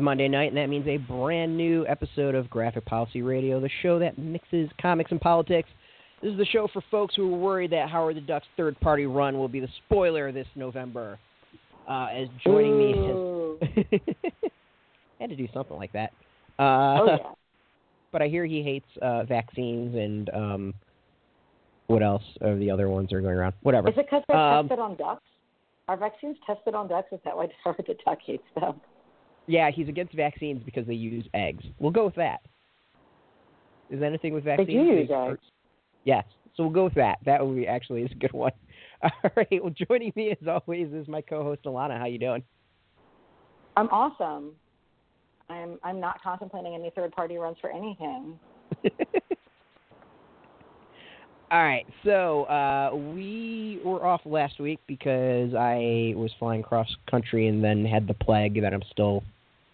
Monday night, and that means a brand new episode of Graphic Policy Radio, the show that mixes comics and politics. This is the show for folks who are worried that Howard the Duck's third party run will be the spoiler this November. Uh, as joining Ooh. me is. had to do something like that. Uh, oh yeah. But I hear he hates uh, vaccines and um, what else are the other ones that are going around? Whatever. Is it because they're Um, tested on ducks? Are vaccines tested on ducks? Is that why Howard the Duck hates them? Yeah, he's against vaccines because they use eggs. We'll go with that. Is that anything with vaccines? They do use Or- eggs. Yes. So we'll go with that. That would be actually is a good one. All right. Well, joining me as always is my co-host Alana. How you doing? I'm awesome. I'm I'm not contemplating any third party runs for anything. All right. So uh, we were off last week because I was flying cross country and then had the plague that I'm still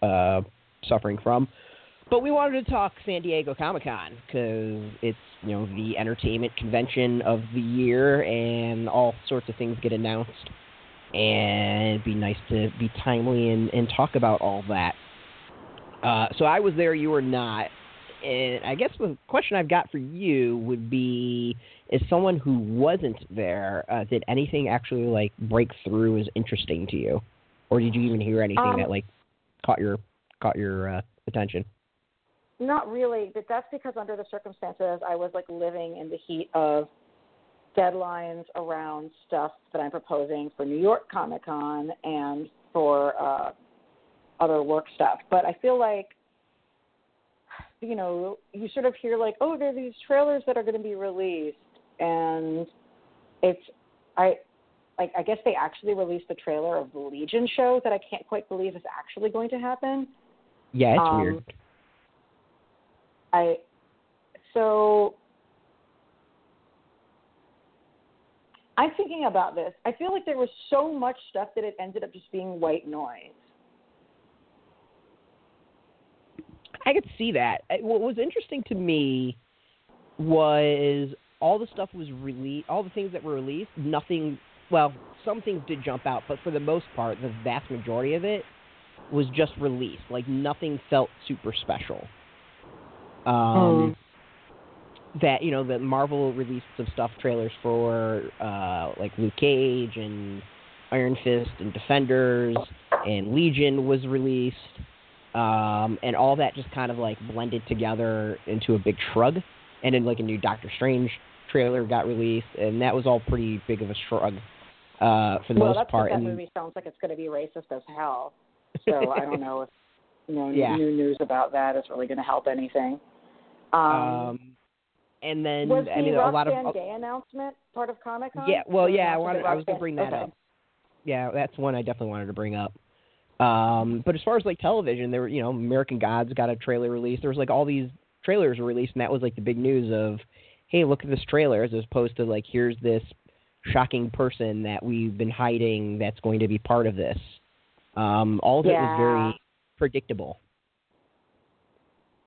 uh, suffering from. But we wanted to talk San Diego Comic Con because it's you know the entertainment convention of the year and all sorts of things get announced. And it'd be nice to be timely and, and talk about all that. Uh, so I was there, you were not. And I guess the question I've got for you would be: As someone who wasn't there, uh, did anything actually like break through as interesting to you, or did you even hear anything Um, that like caught your caught your uh, attention? Not really, but that's because under the circumstances, I was like living in the heat of deadlines around stuff that I'm proposing for New York Comic Con and for uh, other work stuff. But I feel like, you know, you sort of hear like, oh, there are these trailers that are going to be released, and it's I. Like I guess they actually released the trailer of the Legion show that I can't quite believe is actually going to happen. Yeah, it's um, weird. I so I'm thinking about this. I feel like there was so much stuff that it ended up just being white noise. I could see that. What was interesting to me was all the stuff was released, all the things that were released. Nothing. Well, some things did jump out, but for the most part, the vast majority of it was just released. Like nothing felt super special. Um, That you know, that Marvel released some stuff trailers for uh, like Luke Cage and Iron Fist and Defenders and Legion was released um, and all that just kind of like blended together into a big shrug. And then like a new Doctor Strange trailer got released, and that was all pretty big of a shrug uh, for the well, most that's part. because that and movie sounds like it's going to be racist as hell. So I don't know if you know Yeah. new news about that is really going to help anything. Um, um, and then was I mean a lot of Gay announcement part of Comic Con? yeah, well yeah, I wanted I was going gonna bring that okay. up. Yeah, that's one I definitely wanted to bring up. Um, but as far as like television, there were you know American Gods got a trailer released. There was like all these trailers were released, and that was like the big news of, hey, look at this trailer, as opposed to like here's this shocking person that we've been hiding that's going to be part of this. Um, all of it was very predictable,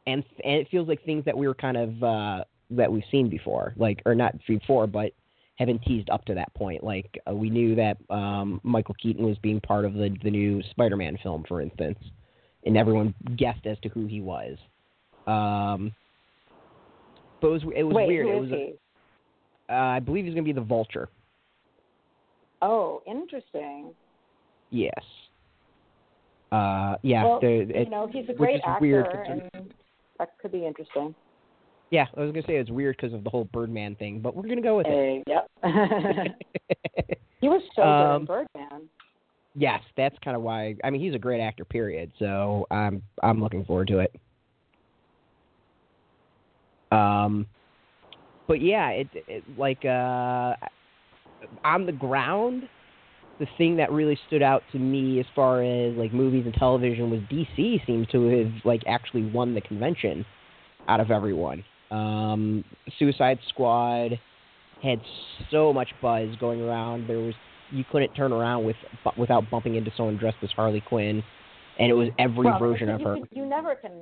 and and it feels like things that we were kind of uh, that we've seen before, like or not before, but have been teased up to that point. Like uh, we knew that um, Michael Keaton was being part of the the new Spider-Man film, for instance, and everyone guessed as to who he was. Um, but it was it was Wait, weird. who it is was he? uh, I believe he's going to be the Vulture. Oh, interesting. Yes. Uh, yeah. well, the- you know, he's a great actor, weird and that could be interesting. yeah, I was going to say it's weird because of the whole Birdman thing, but we're going to go with it. Yep. he was so Um, good in Birdman. yes, that's kind of why. I mean, he's a great actor. Period. So I'm I'm looking forward to it. Um, but yeah, it, it like uh, on the ground, the thing that really stood out to me as far as like movies and television was DC seems to have like actually won the convention out of everyone. Um, Suicide Squad had so much buzz going around. There was you couldn't turn around with without bumping into someone dressed as Harley Quinn, and it was every well, version you, of her. You, you never can.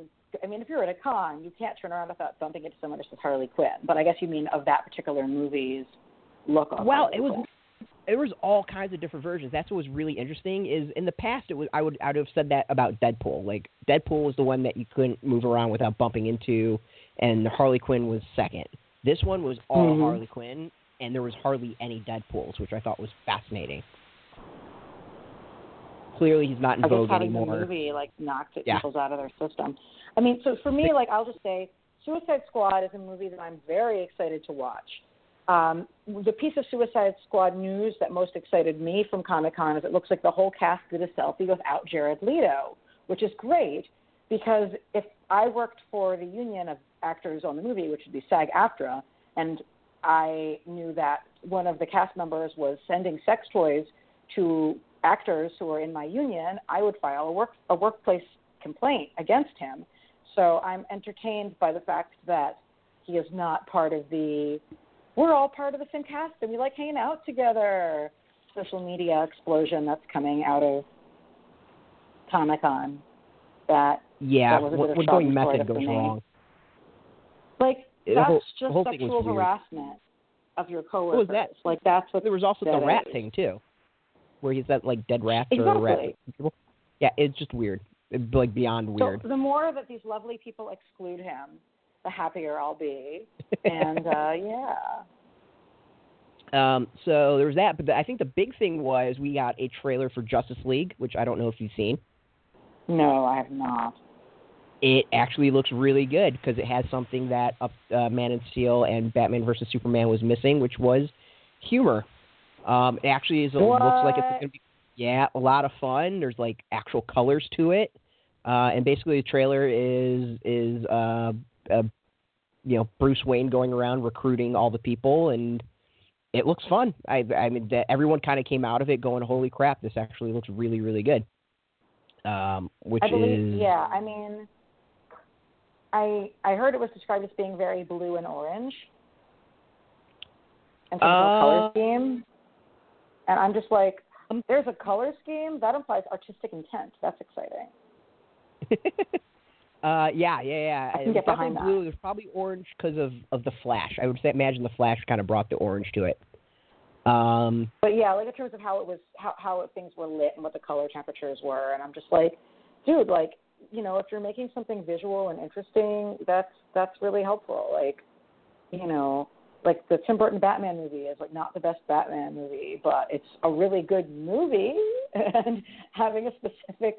I mean, if you're at a con, you can't turn around without bumping into someone dressed as Harley Quinn. But I guess you mean of that particular movie's look. Of Well, it was there was all kinds of different versions. That's what was really interesting. Is in the past, it was I would I would have said that about Deadpool. Like Deadpool was the one that you couldn't move around without bumping into, and Harley Quinn was second. This one was all Mhm. Harley Quinn, and there was hardly any Deadpools, which I thought was fascinating. Clearly, he's not in I vogue having the movie like knocked it Yeah. people's out of their system. I mean, so for me, like I'll just say, Suicide Squad is a movie that I'm very excited to watch. Um, the piece of Suicide Squad news that most excited me from Comic Con is it looks like the whole cast did a selfie without Jared Leto, which is great because if I worked for the union of actors on the movie, which would be SAG-AFTRA, and I knew that one of the cast members was sending sex toys to actors who are in my union, I would file a work a workplace complaint against him. So I'm entertained by the fact that he is not part of the we're all part of the same cast and we like hanging out together social media explosion that's coming out of Comic Con. That Yeah, That was a bit of when going method goes wrong. like that's whole- just whole thing was sexual harassment of your What coworkers. was that? Like that's what There was also the rat is. thing too, where he's that like dead rats or Exactly. rat. Yeah, it's just weird, It- like beyond weird. So the more that these lovely people exclude him, the happier I'll be. And uh yeah. Um, so there was that, but the, I think the big thing was we got a trailer for Justice League, which I don't know if you've seen. No, I have not. It actually looks really good because it has something that uh, Man of Steel and Batman versus Superman was missing, which was humor. Um, it actually is, it looks like it's going to be yeah a lot of fun. There's like actual colors to it, uh, and basically the trailer is is uh, uh, you know Bruce Wayne going around recruiting all the people and it looks fun. I I mean that everyone kind of came out of it going, "Holy crap, this actually looks really really good." Um, which I believe is yeah, I mean I I heard it was described as being very blue and orange. And some Uh, color scheme. And I'm just like, Um, there's a color scheme that implies artistic intent. That's exciting. uh, yeah, yeah, yeah. I can It get was behind definitely blue. There's probably orange because of of the Flash. I would say imagine the Flash kind of brought the orange to it. Um, But yeah, like in terms of how it was, how how things were lit and what the color temperatures were, and I'm just like, dude, like you know, if you're making something visual and interesting, that's that's really helpful. Like, you know, like the Tim Burton Batman movie is like not the best Batman movie, but it's a really good movie, and having a specific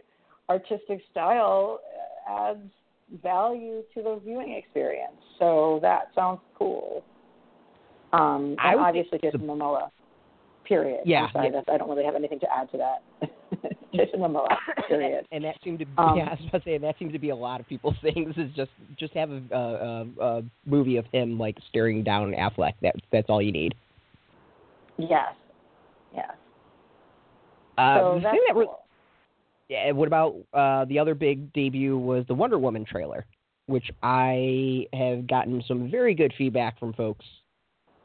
artistic style adds value to the viewing experience. So that sounds cool. Um, I obviously think Jason Momoa. Period. Yeah, I'm sorry, yeah. I don't really have anything to add to that. Jason Momoa. Period. and that seemed to be, Um, yeah, I was about to say and that seems to be a lot of people's things is just just have a, a, a, movie of him like staring down Affleck. That that's all you need. Yes. Yes. Uh, so the that's thing that re- cool. Yeah, what about uh, the other big debut was the Wonder Woman trailer, which I have gotten some very good feedback from folks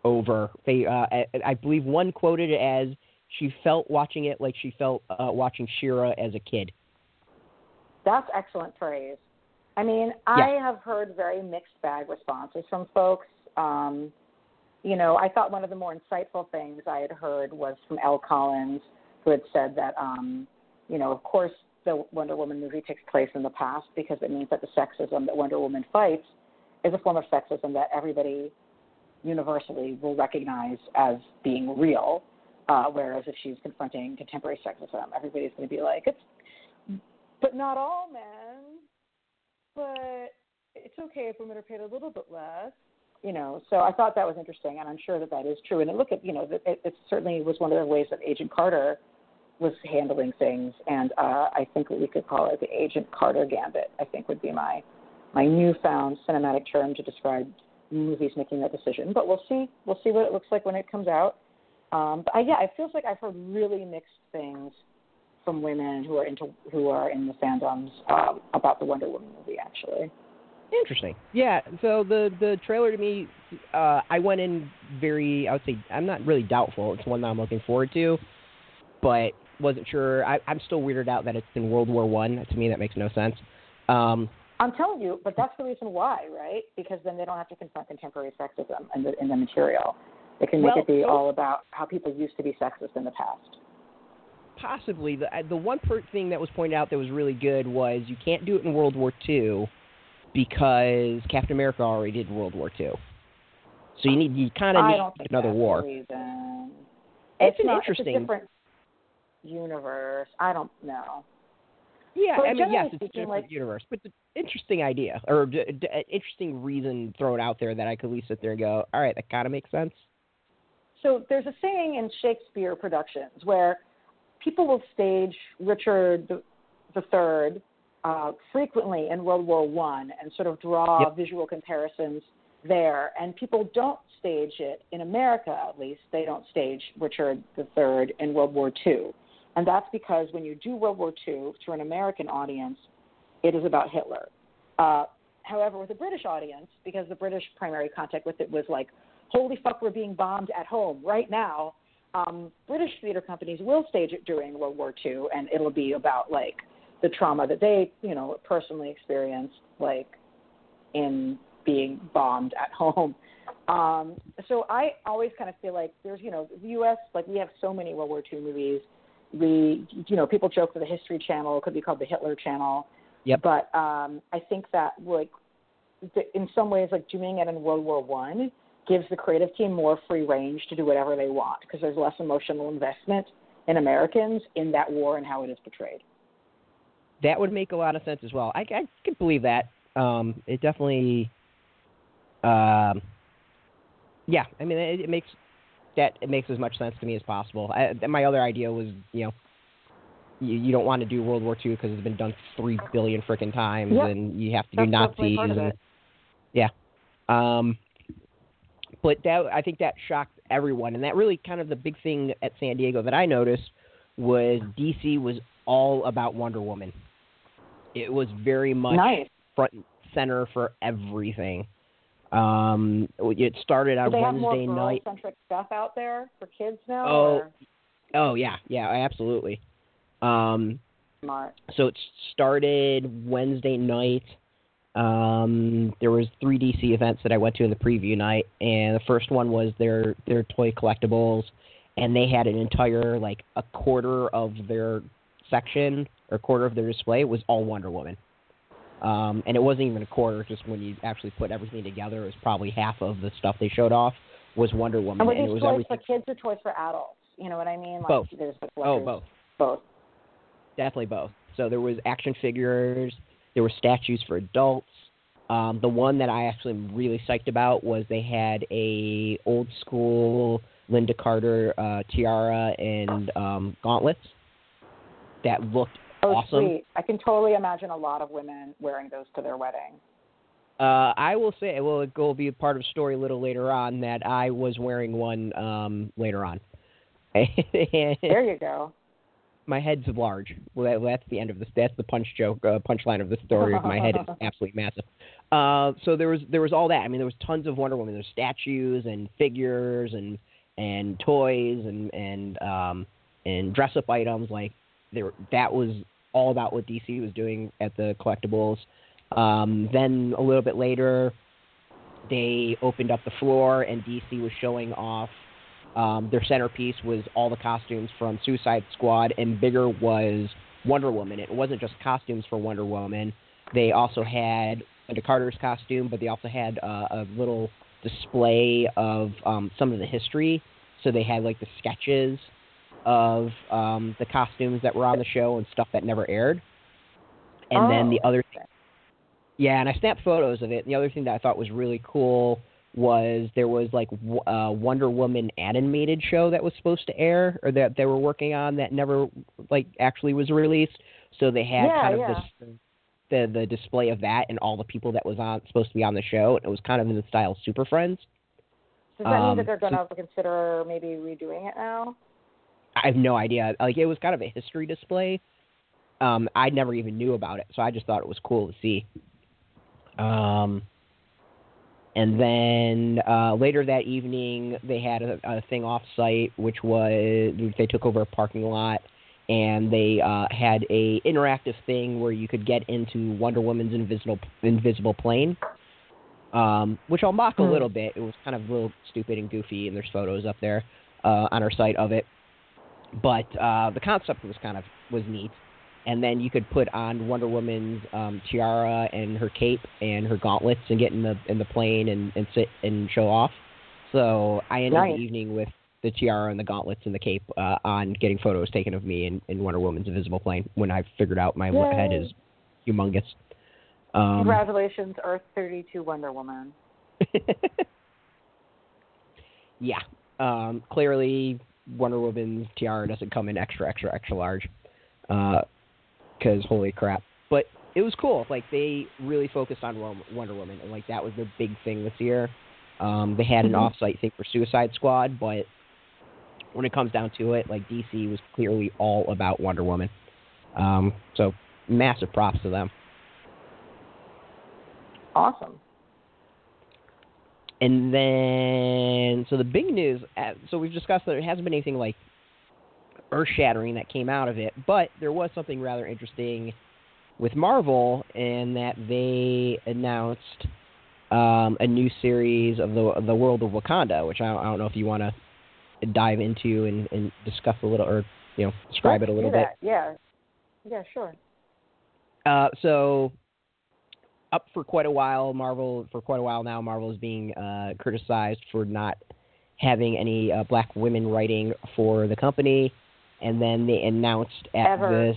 over. They, uh, I, I believe one quoted it as she felt watching it like she felt uh, watching She-Ra as a kid. That's excellent praise. I mean, I have heard very mixed bag responses from folks. Um, you know, I thought one of the more insightful things I had heard was from Elle Collins, who had said that, um, you know, of course, the Wonder Woman movie takes place in the past because it means that the sexism that Wonder Woman fights is a form of sexism that everybody universally will recognize as being real. Uh, whereas if she's confronting contemporary sexism, everybody's going to be like, it's, but not all men. But it's okay if women are paid a little bit less. You know, so I thought that was interesting, and I'm sure that that is true. And look at, you know, it, it certainly was one of the ways that Agent Carter was handling things, and uh, I think we could call it the Agent Carter Gambit. I think would be my my newfound cinematic term to describe movies making that decision. But we'll see. We'll see what it looks like when it comes out. Um, but I, yeah, it feels like I've heard really mixed things from women who are into who are in the fandoms um, about the Wonder Woman movie. Actually, Interesting. Yeah. So the the trailer to me, uh, I went in very. I would say I'm not really doubtful. It's one that I'm looking forward to, but wasn't sure. I, I'm still weirded out that it's in World War One. To me, that makes no sense. Um, I'm telling you, but that's the reason why, right? Because then they don't have to confront contemporary sexism in the in the material. It can make Well, it be so- all about how people used to be sexist in the past. Possibly the uh, the one per- thing that was pointed out that was really good was you can't do it in World War II because Captain America already did World War II. So you need you kind of I need don't think another that's war. Reason. It's an not, interesting- It's a different universe. I don't know. Yeah, But I mean, yes, it's a different like- universe, but it's an interesting idea or d- d- interesting reason thrown out there that I could at least sit there and go, all right, that kind of makes sense. So there's a saying in Shakespeare productions where people will stage Richard the, the Third uh, frequently in World War One and sort of draw Yep. visual comparisons there. And people don't stage it in America, at least they don't stage Richard the Third in World War Two, and that's because when you do World War II to an American audience, it is about Hitler. Uh, however, with a British audience, because the British primary contact with it was like, holy fuck, we're being bombed at home right now. Um, British theater companies will stage it during World War II, and it'll be about like the trauma that they, you know, personally experienced, like in being bombed at home. Um, so I always kind of feel like there's, you know, the U.S. like we have so many World War II movies. We, you know, people joke that the History Channel could be called the Hitler Channel. Yep. But um, I think that like in some ways, like doing it in World War One gives the creative team more free range to do whatever they want because there's less emotional investment in Americans in that war and how it is portrayed. That would make a lot of sense as well. I, I can believe that. Um, it definitely, um, yeah. I mean, it, it makes that it makes as much sense to me as possible. I, my other idea was, you know, you, you don't want to do World War II because it's been done three billion freaking times, Yep. and you have to do That's definitely Nazis and yeah. Um, but that I think that shocked everyone, and that really kind of the big thing at San Diego that I noticed was DC was all about Wonder Woman. It was very much Nice. front and center for everything. Um, it started on they have more Wednesday night. girl-centric stuff out there for kids now? Oh. or Oh yeah, yeah, absolutely. Um, smart. so it started Wednesday night. Um, there was three DC events that I went to in the preview night, and the first one was their their toy collectibles, and they had an entire like a quarter of their section or quarter of their display was all Wonder Woman. Um, and it wasn't even a quarter. Just when you actually put everything together, it was probably half of the stuff they showed off was Wonder Woman, And were and it these was toys everything. for kids or toys for adults? You know what I mean? Like Both. There's the Oh, both. Both. definitely both. So there was action figures, there were statues for adults. Um, the one that I actually am really psyched about was they had a old school Lynda Carter uh, tiara and um, gauntlets that looked Oh, awesome. sweet. I can totally imagine a lot of women wearing those to their wedding. Uh, I will say, well, it will be a part of the story a little later on that I was wearing one um, later on. There you go. my head's large. Well, that, that's the end of this. That's the punch joke, uh, punchline of the story. my head is absolutely massive. Uh, so there was there was all that. I mean, there was tons of Wonder Woman. There's statues and figures and and toys and and um, and dress up items. Like there, that was all about what DC was doing at the collectibles. Um, then a little bit later, they opened up the floor and DC was showing off um, their centerpiece was all the costumes from Suicide Squad, and bigger was Wonder Woman. It wasn't just costumes for Wonder Woman. They also had Lynda Carter's costume, but they also had uh, a little display of um, some of the history. So they had like the sketches of um, the costumes that were on the show and stuff that never aired. And then the Oh, other thing, yeah, and I snapped photos of it. The other thing that I thought was really cool was there was like w- uh, Wonder Woman animated show that was supposed to air or that they were working on that never like actually was released. So they had Yeah, kind of yeah. this the the display of that and all the people that was on supposed to be on the show. And it was kind of in the style of Super Friends. Does that mean Um, that they're going to consider maybe redoing it now? I have no idea. Like it was kind of a history display. Um, I never even knew about it, so I just thought it was cool to see. Um, and then uh, later that evening, they had a, a thing off site, which was they took over a parking lot, and they uh, had a interactive thing where you could get into Wonder Woman's invisible invisible plane. um, which I'll mock a Hmm. little bit. It was kind of a little stupid and goofy, and there's photos up there uh, on our site of it. But uh, the concept was kind of was neat. And then you could put on Wonder Woman's um, tiara and her cape and her gauntlets and get in the in the plane and, and sit and show off. So I ended Nice. the evening with the tiara and the gauntlets and the cape uh, on getting photos taken of me in, in Wonder Woman's invisible plane when I figured out my Yay. head is humongous. Um, Congratulations, Earth 32 Wonder Woman. yeah. Um, clearly, Wonder Woman's tiara doesn't come in extra, extra, extra large. Because holy crap! But it was cool. Like they really focused on Wonder Woman, and like that was their big thing this year. Um, they had an Mhm. off-site thing for Suicide Squad, but when it comes down to it, like DC was clearly all about Wonder Woman. Um, so massive props to them. Awesome. And then, so the big news. So we've discussed that there hasn't been anything like earth-shattering that came out of it, but there was something rather interesting with Marvel, and that they announced um, a new series of the the World of Wakanda, which I don't, I don't know if you want to dive into and, and discuss a little, or you know, describe Let's it a little bit. Yeah. Yeah, sure. Uh, so up for quite a while, Marvel for quite a while now, Marvel is being uh, criticized for not having any uh, black women writing for the company, and then they announced at Ever. this,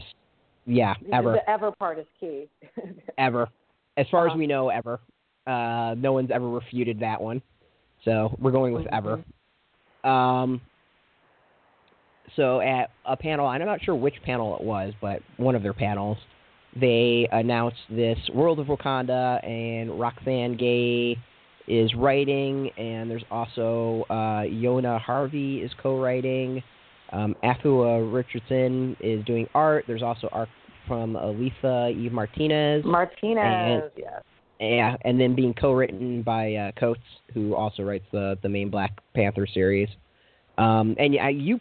yeah, ever, The ever part is key. ever, as far as Uh-huh. we know, ever. Uh, no one's ever refuted that one, so we're going with ever. Um, so at a panel, I'm not sure which panel it was, but one of their panels, they announced this World of Wakanda, and Roxane Gay is writing, and there's also uh, Yona Harvey is co-writing. Um, Afua Richardson is doing art. There's also art from Alitha Eve Martinez. Martinez, And- yes. Yeah, and then being co-written by uh, Coates, who also writes the the main Black Panther series. Um, and yeah, you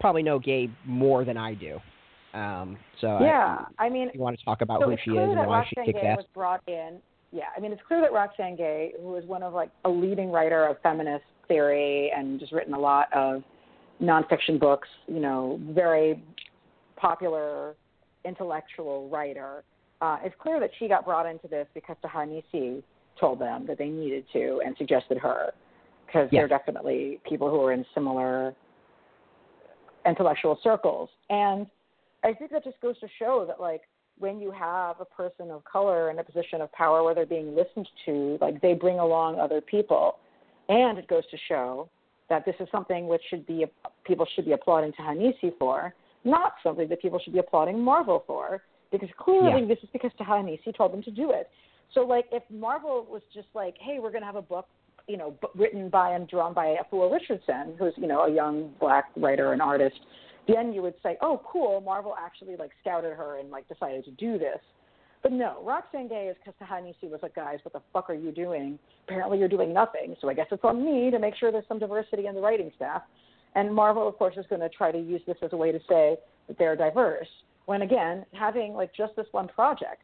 probably know Gabe more than I do. Um, so Yeah, I mean, you want to talk about so who she is and why Roxane she kicks Gay ass? was brought in. Yeah, I mean, it's clear that Roxane Gay, who is one of like a leading writer of feminist theory and just written a lot of nonfiction books, you know, very popular intellectual writer. Uh, it's clear that she got brought into this because Ta-Nehisi told them that they needed to and suggested her because they're definitely people who are in similar intellectual circles. And I think that just goes to show that like when you have a person of color in a position of power where they're being listened to, like they bring along other people. And it goes to show that this is something which should be people should be applauding Ta-Nehisi for, not something that people should be applauding Marvel for, because clearly Yeah. this is because Ta-Nehisi told them to do it. So like if Marvel was just like, hey, we're going to have a book, you know, written by and drawn by Afua Richardson, who's you know a young black writer and artist, then you would say, oh, cool, Marvel actually like scouted her and like decided to do this. But no, Roxane Gay is because Ta-Nehisi was like, guys, what the fuck are you doing? Apparently you're doing nothing. So I guess it's on me to make sure there's some diversity in the writing staff. And Marvel, of course, is going to try to use this as a way to say that they're diverse. When again, having like just this one project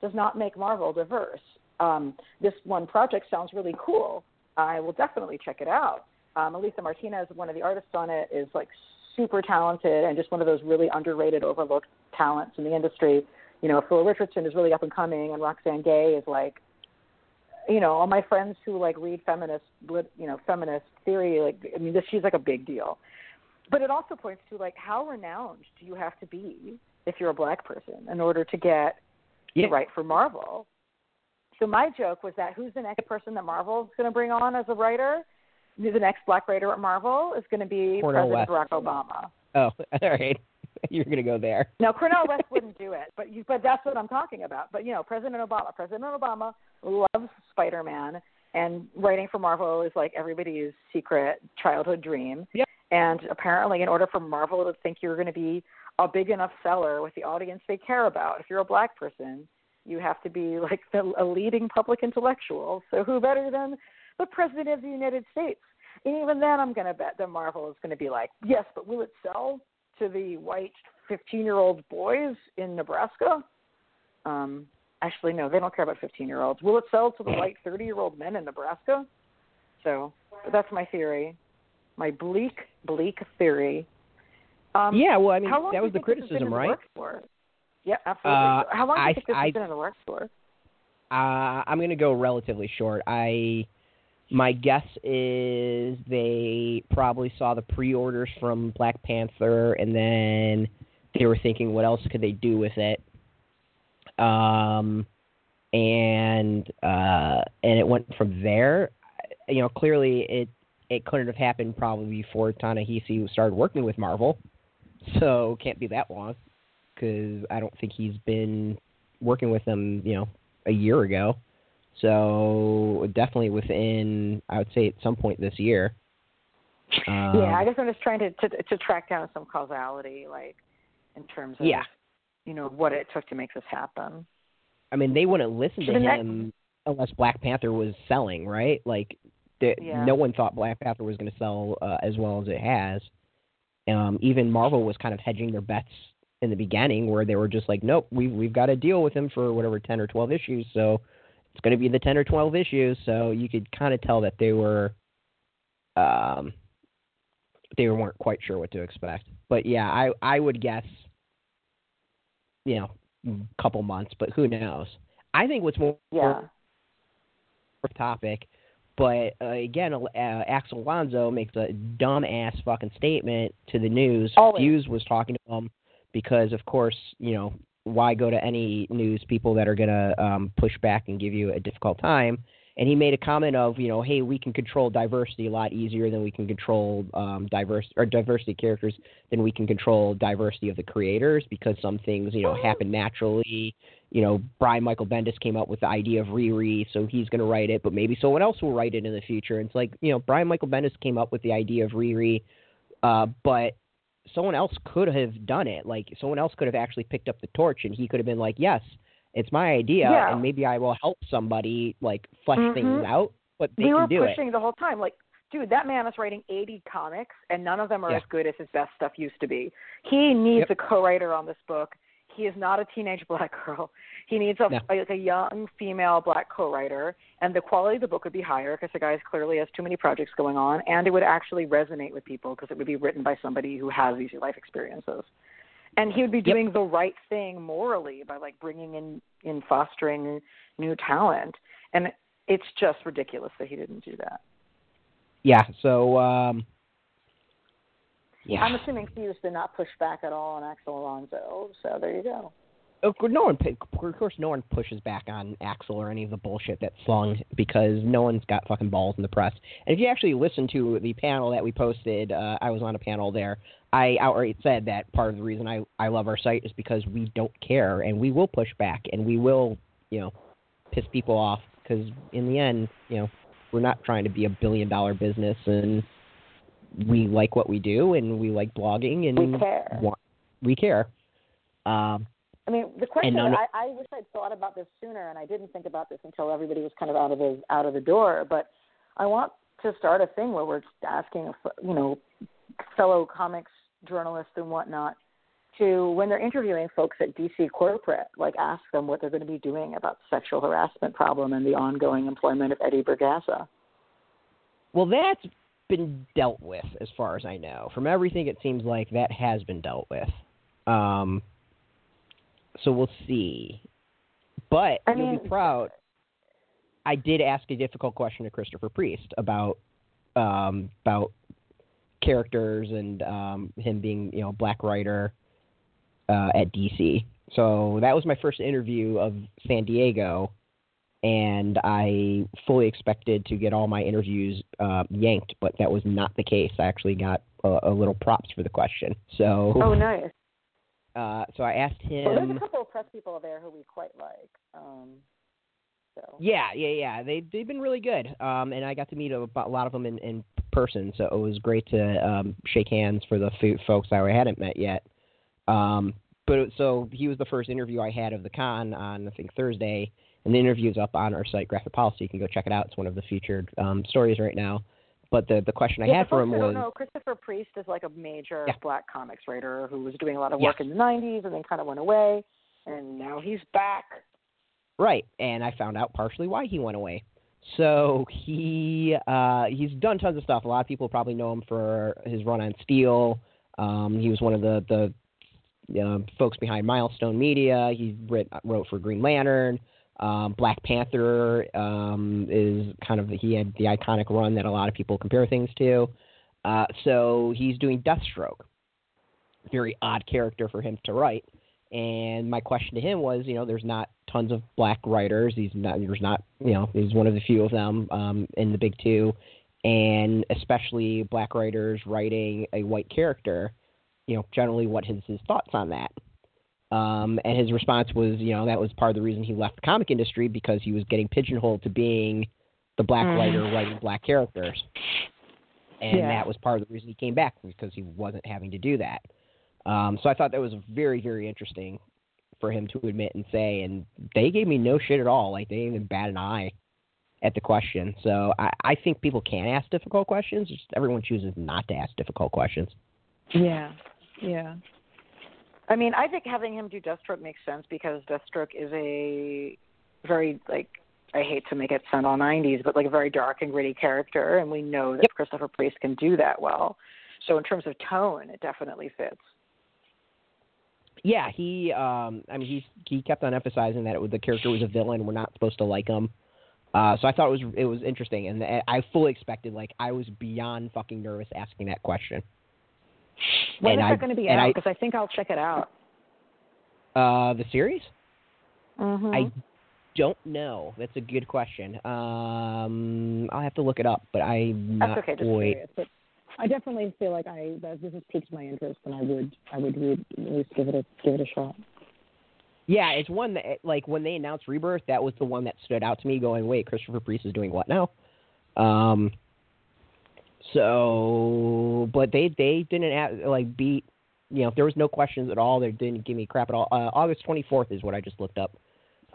does not make Marvel diverse. Um, this one project sounds really cool. I will definitely check it out. Um, Alitha Martinez, one of the artists on it, is like super talented and just one of those really underrated, overlooked talents in the industry. You know, Phil Richardson is really up and coming, and Roxane Gay is like, you know, all my friends who like read feminist, you know, feminist theory, like, I mean, this she's like a big deal. But it also points to like how renowned do you have to be if you're a black person in order to get Yeah. to write for Marvel. So my joke was that who's the next person that Marvel's going to bring on as a writer? The next black writer at Marvel is going to be Cornel President West. Barack Obama. Oh, all right. You're gonna go there. Now Cornel West wouldn't do it, but you, but that's what I'm talking about. But you know, President Obama, President Obama loves Spider-Man, and writing for Marvel is like everybody's secret childhood dream. Yep. And apparently, in order for Marvel to think you're going to be a big enough seller with the audience they care about, if you're a black person, you have to be like the, a leading public intellectual. So who better than the President of the United States? And even then, I'm going to bet that Marvel is going to be like, yes, but will it sell to the white 15 year old boys in Nebraska? Um, actually no, they don't care about 15 year olds. Will it sell to the white 30 year old men in Nebraska? So that's my theory, my bleak, bleak theory. Um, yeah, well, I mean, that was the think this has been criticism, the right? for? Yeah, absolutely. Uh, how long do you I- think this I- has been in the works for? Uh, I'm going to go relatively short. I my guess is they probably saw the pre-orders from Black Panther, and then they were thinking, what else could they do with it? Um, and uh, and it went from there. You know, clearly it it couldn't have happened probably before Ta-Nehisi started working with Marvel, so can't be that long because I don't think he's been working with them. You know, a year ago. So definitely within, I would say at some point this year. Um, yeah, I guess I'm just trying to, to to track down some causality, like in terms of Yeah. you know what it took to make this happen. I mean, they wouldn't listen to him unless Black Panther was selling, right? Like, the, Yeah. no one thought Black Panther was going to sell uh, as well as it has. Um, even Marvel was kind of hedging their bets in the beginning, where they were just like, "Nope, we've we've got to deal with him for whatever ten or twelve issues." So it's going to be the ten or twelve issues. So you could kind of tell that they were, um, they weren't quite sure what to expect. But yeah, I I would guess, you know, a couple months, but who knows? I think what's more Yeah. topic, but uh, again, uh, Axel Alonso makes a dumb ass fucking statement to the news. Always. Fuse was talking to him because, of course, you know why go to any news people that are gonna um, push back and give you a difficult time. And he made a comment of, you know, hey, we can control diversity a lot easier than we can control um, diverse or diversity characters than we can control diversity of the creators because some things, you know, happen naturally you know, Brian Michael Bendis came up with the idea of Riri, so he's going to write it, but maybe someone else will write it in the future. And it's like, you know, Brian Michael Bendis came up with the idea of Riri, uh, but someone else could have done it. Like, someone else could have actually picked up the torch, and he could have been like, yes, it's my idea, Yeah. and maybe I will help somebody, like, flesh things Mhm. out, but they were pushing the whole time. Like, dude, that man is writing 80 comics, and none of them are Yeah. as good as his best stuff used to be. He needs Yep. a co-writer on this book. He is not a teenage black girl. He needs a No. like a young female black co-writer, and the quality of the book would be higher because the guy clearly has too many projects going on, and it would actually resonate with people because it would be written by somebody who has these life experiences. And he would be doing the right thing morally by like bringing in in fostering new talent. And it's just ridiculous that he didn't do that. Yeah, so, um, yeah. I'm assuming he Fuse did not push back at all on Axel Alonso. So there you go. Of course, no one, of course, no one pushes back on Axel or any of the bullshit that's slung because no one's got fucking balls in the press. And if you actually listen to the panel that we posted, uh, I was on a panel there. I outright said that part of the reason I I love our site is because we don't care and we will push back and we will, you know, piss people off because in the end, you know, we're not trying to be a billion dollar business and we like what we do and we like blogging and We care. wa- we care. Um, I mean, the question none of- I, I wish I'd thought about this sooner, and I didn't think about this until everybody was kind of out of the out of the door. But I want to start a thing where we're asking, you know, fellow comics journalists and whatnot to when they're interviewing folks at DC corporate, like ask them what they're going to be doing about the sexual harassment problem and the ongoing employment of Eddie Berganza. Well, that's been dealt with, as far as I know. From everything, it seems like that has been dealt with. Um, so we'll see. But I you'll mean- be proud. I did ask a difficult question to Christopher Priest about um, about characters and um, him being, you know, a black writer uh, at DC. So that was my first interview of San Diego, and I fully expected to get all my interviews uh, yanked, but that was not the case. I actually got a, a little props for the question. So, Oh, nice. Uh, so I asked Well, there's a couple of press people there who we quite like. Um, so Yeah, yeah, yeah. They they've been really good, um, and I got to meet a, a lot of them in, in person. So it was great to um, shake hands for the f- folks I hadn't met yet. Um, but so he was the first interview I had of the con on I think Thursday, and the interview is up on our site Graphic Policy. You can go check it out. It's one of the featured um, stories right now. But the the question I had for him was know, Christopher Priest is like a major Yeah. black comics writer who was doing a lot of Yes. work in the '90s and then kind of went away, and now he's back. Right, and I found out partially why he went away. So he uh, he's done tons of stuff. A lot of people probably know him for his run on Steel. Um, he was one of the the uh, folks behind Milestone Media. He writ, wrote for Green Lantern. Um, Black Panther um, is kind of he had the iconic run that a lot of people compare things to. Uh, so he's doing Deathstroke. Very odd character for him to write. And my question to him was, you know, there's not tons of black writers. He's not. There's not. You know, he's one of the few of them um, in the big two, and especially black writers writing a white character. You know, generally, what his his thoughts on that. Um, and his response was, you know, that was part of the reason he left the comic industry because he was getting pigeonholed to being the black mm. writer writing black characters. And yeah. that was part of the reason he came back because he wasn't having to do that. Um, so I thought that was very, very interesting for him to admit and say. And they gave me no shit at all. Like they didn't even bat an eye at the question. So I, I think people can ask difficult questions. Just everyone chooses not to ask difficult questions. Yeah, yeah. I mean, I think having him do Deathstroke makes sense because Deathstroke is a very like I hate to make it sound all 90s, but like a very dark and gritty character, and we know that yep. Christopher Priest can do that well. So in terms of tone, it definitely fits yeah, he. Um, I mean, he he kept on emphasizing that it was, the character was a villain. We're not supposed to like him. Uh, so I thought it was it was interesting, and I fully expected. Like I was beyond fucking nervous asking that question. When and is that going to be out? Because I, I, think I'll check it out. Uh, the series? Mm-hmm. I don't know. That's a good question. Um, I'll have to look it up, but I'm That's not okay, just quite. Curious, but I definitely feel like I this has piqued my interest, and I would I would read, at least give it a give it a shot. Yeah, it's one that like when they announced Rebirth, that was the one that stood out to me. Going, wait, Christopher Priest is doing what now? Um. So, but they they didn't have, like beat. You know, there was no questions at all. They didn't give me crap at all. Uh, August 24th is what I just looked up.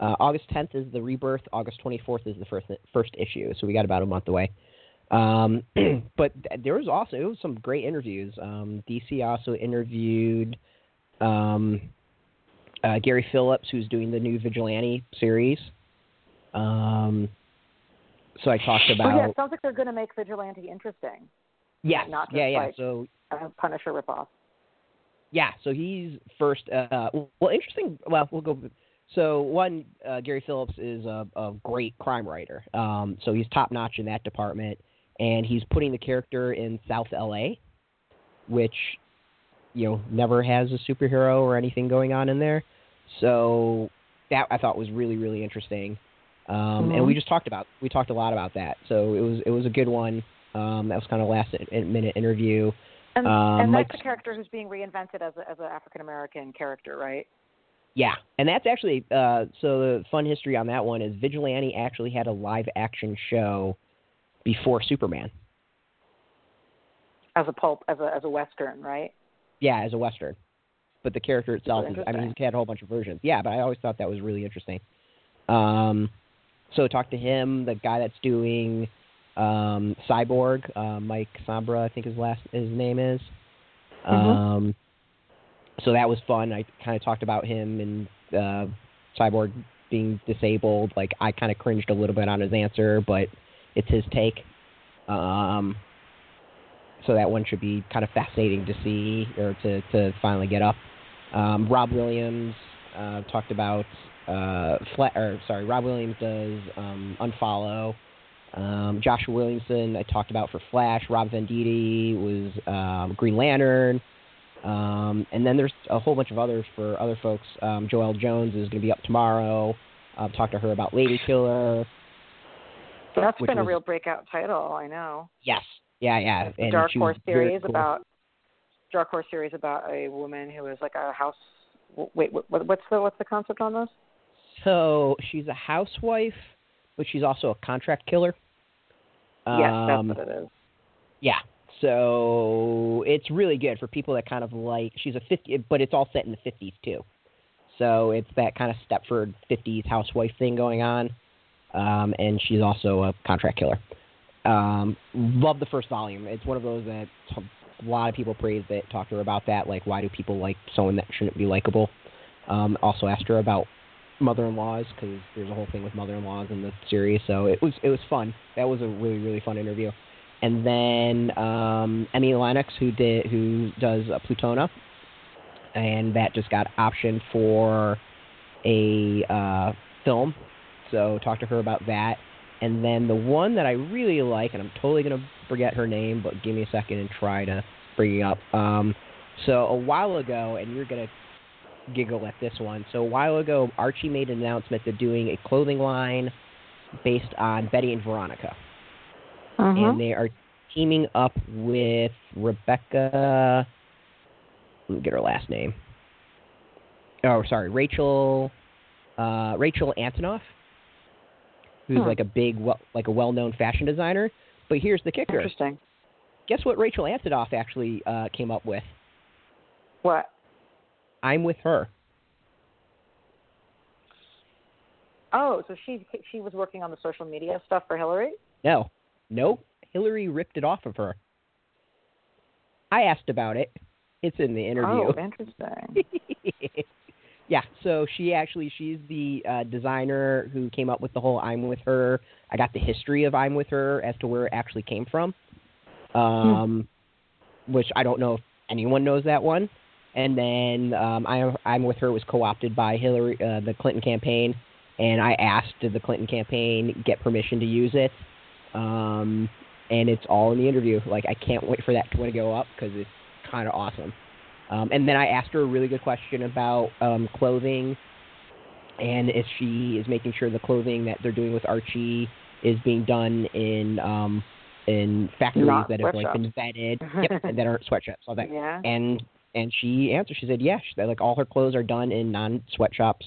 Uh, August 10th is the rebirth. August 24th is the first first issue. So we got about a month away. Um, but there was also it was some great interviews. Um, DC also interviewed um, uh, Gary Phillips, who's doing the new Vigilante series. Um, so I talked about. Oh, yeah, it sounds like they're going to make Vigilante interesting. Yes. Not just yeah, yeah. Like so a Punisher ripoff. Yeah. So he's first. Uh, well, interesting. Well, we'll go. So one, uh, Gary Phillips is a, a great crime writer. Um, so he's top notch in that department and he's putting the character in South LA, which you know never has a superhero or anything going on in there. So that I thought was really really interesting. Um, mm-hmm. And we just talked about we talked a lot about that. So it was it was a good one. Um, that was kind of last minute interview. And, um, and that's Mike's, the character who's being reinvented as a, as an African American character, right? Yeah, and that's actually uh, so the fun history on that one is Vigilante actually had a live action show before Superman. As a pulp, as a as a western, right? Yeah, as a western. But the character itself is, I mean, he's had a whole bunch of versions. Yeah, but I always thought that was really interesting. Um, so talk to him, the guy that's doing um, Cyborg, uh, Mike Sombra, I think his last his name is. Mm-hmm. Um, so that was fun. I kind of talked about him and uh, Cyborg being disabled. Like I kind of cringed a little bit on his answer, but it's his take. Um, so that one should be kind of fascinating to see or to, to finally get up. Um, Rob Williams uh, talked about uh, Flat, or sorry, Rob Williams does um, Unfollow. Um, Joshua Williamson I talked about for Flash. Rob Venditti was um, Green Lantern. Um, and then there's a whole bunch of others for other folks. Um, Joelle Jones is going to be up tomorrow. I'll talk to her about Lady Killer. That's been was, a real breakout title. I know. Yes. Yeah. Yeah. And Dark Horse series cool. about Dark Horse series about a woman who is like a house. Wait, what, what's the what's the concept on this? So she's a housewife, but she's also a contract killer. Yes, um, that's what it is. Yeah. So it's really good for people that kind of like. She's a fifty, but it's all set in the fifties too. So it's that kind of Stepford fifties housewife thing going on um, and she's also a contract killer. Um, love the first volume. It's one of those that a lot of people praise that Talked to her about that. Like, why do people like someone that shouldn't be likable? Um, also asked her about mother-in-laws because there's a whole thing with mother-in-laws in the series. So it was it was fun. That was a really really fun interview. And then um, Emi Lenox, who did who does uh, Plutona, and that just got optioned for a uh, film. So talk to her about that. And then the one that I really like, and I'm totally gonna forget her name, but give me a second and try to bring it up. Um, so a while ago, and you're gonna giggle at this one. So a while ago, Archie made an announcement they're doing a clothing line based on Betty and Veronica, Uh-huh. and they are teaming up with Rebecca. Let me get her last name. Oh, sorry, Rachel. Uh, Rachel Antonoff, who's Hmm. like a big, well, like a well-known fashion designer. But here's the kicker: Interesting. guess what Rachel Antonoff actually uh, came up with? What? I'm with her. Oh, so she she was working on the social media stuff for Hillary. No, nope. Hillary ripped it off of her. I asked about it. It's in the interview. Oh, interesting. yeah, so she actually she's the uh, designer who came up with the whole "I'm with her." I got the history of "I'm with her" as to where it actually came from, um, which I don't know if anyone knows that one. And then um, "I'm I'm with her" it was co-opted by Hillary, uh, the Clinton campaign, and I asked did the Clinton campaign get permission to use it, um, and it's all in the interview. Like I can't wait for that to go up because it's kind of awesome. Um, and then I asked her a really good question about um, clothing and if she is making sure the clothing that they're doing with Archie is being done in um, in factories Not that have like been vetted, yep, and that aren't sweatshops. All that. Yeah. And and she answered. She said, "Yeah, that, like all her clothes are done in non sweatshops.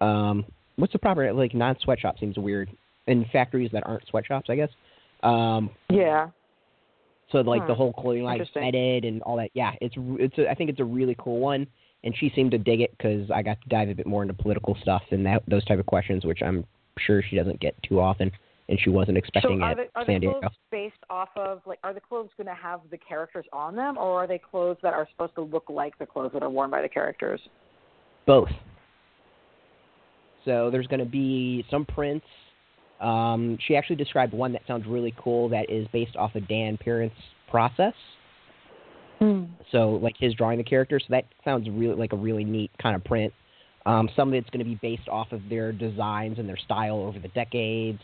Um, what's the proper like non sweatshop seems weird in factories that aren't sweatshops, I guess. Um, Yeah. so like the Hmm. whole clothing line vetted and all that. Yeah, it's it's a, I think it's a really cool one, and she seemed to dig it because I got to dive a bit more into political stuff and that those type of questions, which I'm sure she doesn't get too often, and she wasn't expecting so are the, are San the Diego. clothes based off of like are the clothes going to have the characters on them, or are they clothes that are supposed to look like the clothes that are worn by the characters? Both. So there's going to be some prints. Um, she actually described one that sounds really cool that is based off of Dan Parent's process. So like his drawing the characters. So that sounds really like a really neat kind of print. Um, some of it's going to be based off of their designs and their style over the decades.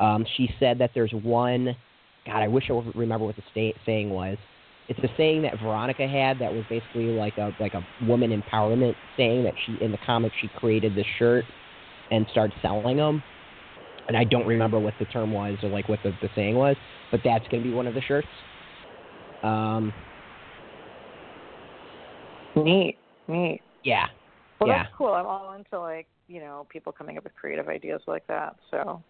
Um, she said that there's one. God, I wish I remember what the sta- saying was. It's a saying that Veronica had that was basically like a like a woman empowerment saying that she in the comic she created this shirt and started selling them. And I don't remember what the term was or like what the, the saying was, but that's going to be one of the shirts. Um, Neat, neat. yeah, Well, Yeah. that's cool. I'm all into like you know people coming up with creative ideas like that. So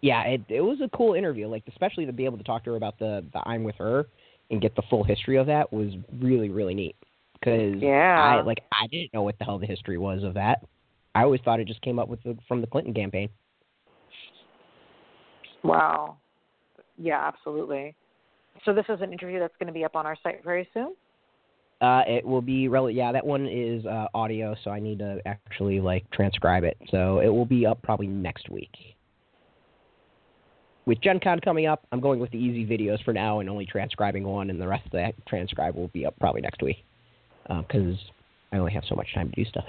yeah, it it was a cool interview. Like especially to be able to talk to her about the the I'm with her and get the full history of that was really really neat. Because Yeah. I like I didn't know what the hell the history was of that. I always thought it just came up with the, from the Clinton campaign. wow, yeah, absolutely. So this is an interview that's going to be up on our site very soon. Uh, it will be rel- yeah, that one is uh, audio, so I need to actually like transcribe it. So it will be up probably next week. With Gen Con coming up, I'm going with the easy videos for now and only transcribing one, and the rest of that transcribe will be up probably next week because I only have so much time to do stuff.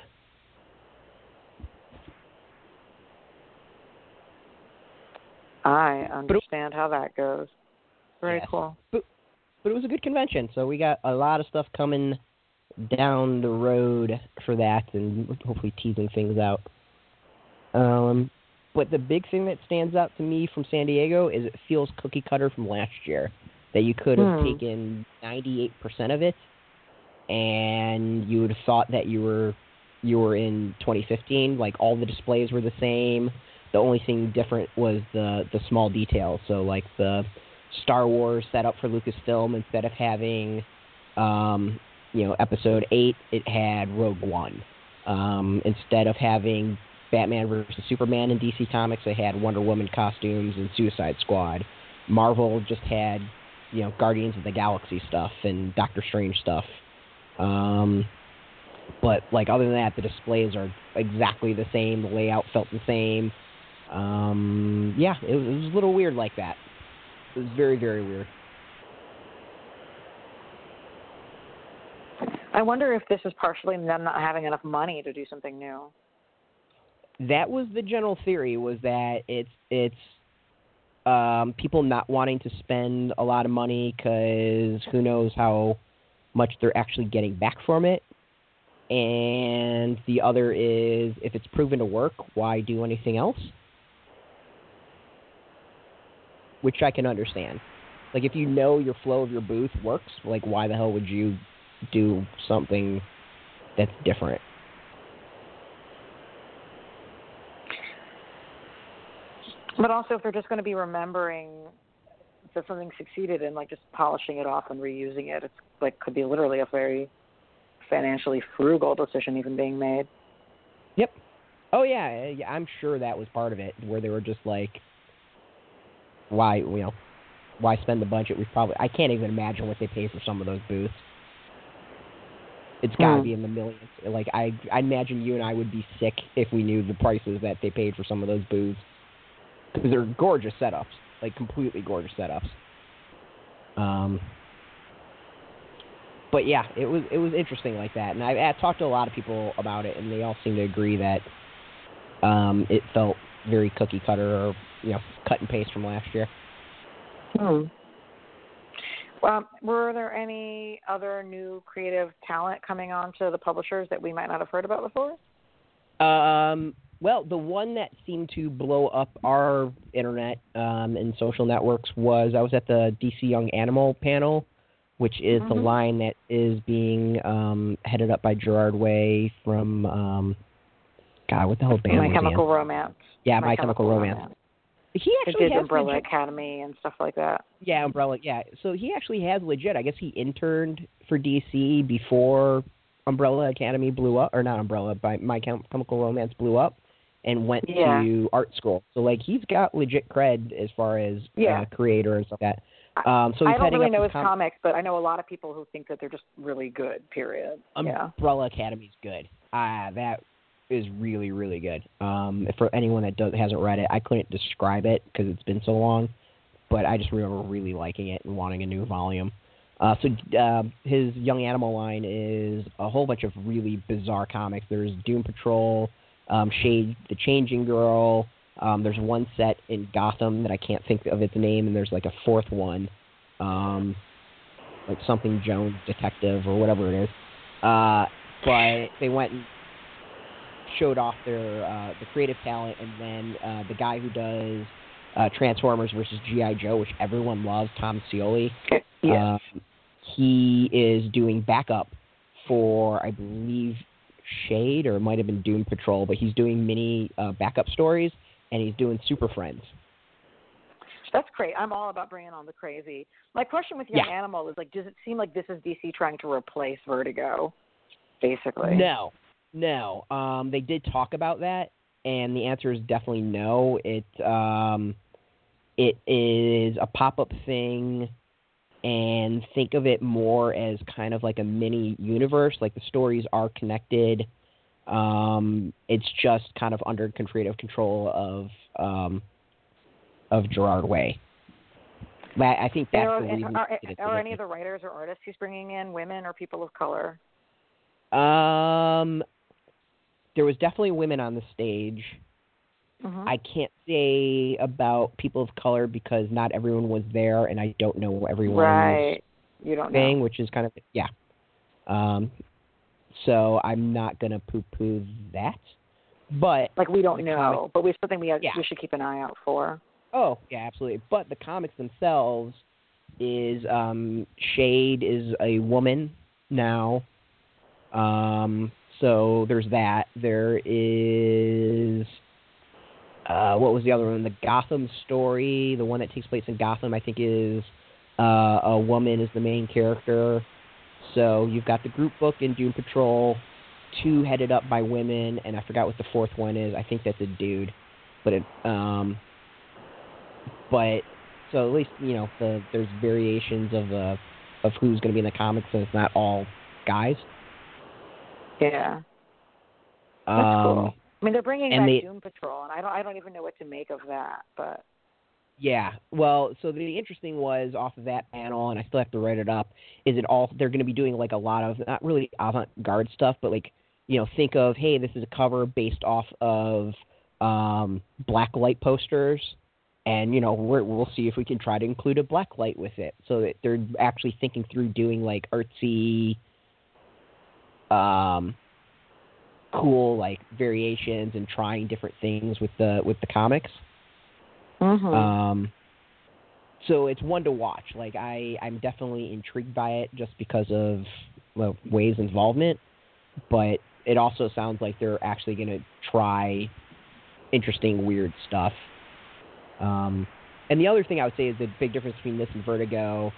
I understand how that goes. Very Yes. cool. But it was a good convention, so we got a lot of stuff coming down the road for that, and hopefully teasing things out. Um, but the big thing that stands out to me from San Diego is it feels cookie cutter from last year. That you could have Hmm. taken 98% of it, and you would have thought that you were you were in 2015. Like all the displays were the same. The only thing different was the the small details. So like the Star Wars set up for Lucasfilm instead of having, um, you know, Episode Eight, it had Rogue One. Um, instead of having Batman versus Superman in DC Comics, they had Wonder Woman costumes and Suicide Squad. Marvel just had, you know, Guardians of the Galaxy stuff and Doctor Strange stuff. Um, but like other than that, the displays are exactly the same. The layout felt the same. Um, yeah, it was, it was a little weird like that. It was very very weird. I wonder if this is partially them not having enough money to do something new. That was the general theory was that it's it's um, people not wanting to spend a lot of money because who knows how much they're actually getting back from it. And the other is if it's proven to work, why do anything else? Which I can understand. Like if you know your flow of your booth works, like why the hell would you do something that's different? But also, if they're just going to be remembering that something succeeded and like just polishing it off and reusing it, it's like could be literally a very financially frugal decision even being made. Yep. Oh yeah, yeah, I'm sure that was part of it, where they were just like, why, you know, why spend the budget? We probably I can't even imagine what they pay for some of those booths. It's got to Hmm. be in the millions. Like I, I imagine you and I would be sick if we knew the prices that they paid for some of those booths because they're gorgeous setups, like completely gorgeous setups. Um, but yeah, it was it was interesting like that, and I, I talked to a lot of people about it, and they all seem to agree that um, it felt very cookie cutter or you know cut and paste from last year. Hmm. Well, were there any other new creative talent coming on to the publishers that we might not have heard about before? Um, well, the one that seemed to blow up our internet um, and social networks was I was at the DC Young Animal panel, which is the Mhm. line that is being um, headed up by Gerard Way from um, God, what the hell band My was he in? Chemical Romance. Yeah, My, Chemical, Romance. He It actually did has Umbrella legit- Academy and stuff like that. Yeah, Umbrella. Yeah, so he actually has legit. I guess he interned for DC before Umbrella Academy blew up, or not Umbrella, by My Chemical Romance blew up, and went Yeah. to art school. So like he's got legit cred as far as Yeah. uh, creator and stuff like that. Um, so he's I don't really know his com- comics, but I know a lot of people who think that they're just really good. Period. yeah. Umbrella Academy's good. Ah, that is really really good. Um, for anyone that does hasn't read it, I couldn't describe it because it's been so long, but I just remember really liking it and wanting a new volume. Uh, so uh, his Young Animal line is a whole bunch of really bizarre comics. There's Doom Patrol, um, Shade, the Changing Girl. Um, there's one set in Gotham that I can't think of its name, and there's like a fourth one, um, like something Jones Detective or whatever it is. Uh, but they went and showed off their uh, the creative talent, and then uh, the guy who does uh, Transformers versus GI Joe, which everyone loves, Tom Scioli. Yeah. Um, he is doing backup for, I believe, Shade, or it might have been Doom Patrol, but he's doing mini uh, backup stories, and he's doing Super Friends. That's great. I'm all about bringing on the crazy. My question with Young Yeah. Animal is like, does it seem like this is DC trying to replace Vertigo, basically? No, no. Um, they did talk about that, and the answer is definitely no. It um, it is a pop up thing, and think of it more as kind of like a mini universe. Like the stories are connected. Um, it's just kind of under creative control of um, of Gerard Way. I think that's Are, the reason. are, are any of the writers or artists he's bringing in women or people of color? Um, there was definitely women on the stage. Mhm. I can't say about people of color because not everyone was there, and I don't know everyone's right. You don't know. thing, which is kind of yeah. Um, so I'm not gonna poo-poo that, but Like we don't know, comic- but we still think we have, Yeah. we should keep an eye out for. oh yeah, absolutely. But the comics themselves is um, Shade is a woman now. Um, so there's that. There is uh, what was the other one? The Gotham story, the one that takes place in Gotham, I think is uh, a woman is the main character. So you've got the group book in Doom Patrol, two headed up by women, and I forgot what the fourth one is. I think that's a dude, but it um, but so at least you know the there's variations of uh of who's going to be in the comics, and it's not all guys. Yeah. That's Um, cool. I mean, they're bringing and back they- Doom Patrol, and I don't, I don't even know what to make of that. But Yeah. Well, so the interesting was off of that panel, and I still have to write it up. Is it all? They're going to be doing like a lot of not really avant-garde stuff, but like you know, think of hey, this is a cover based off of um, black light posters, and you know, we're, we'll see if we can try to include a black light with it. So that they're actually thinking through doing like artsy, um, cool like variations and trying different things with the with the comics. mm-hmm. Um, so it's one to watch. Like I, I'm definitely intrigued by it just because of well, Way's involvement, but it also sounds like they're actually going to try interesting, weird stuff. Um, and the other thing I would say is the big difference between this and Vertigo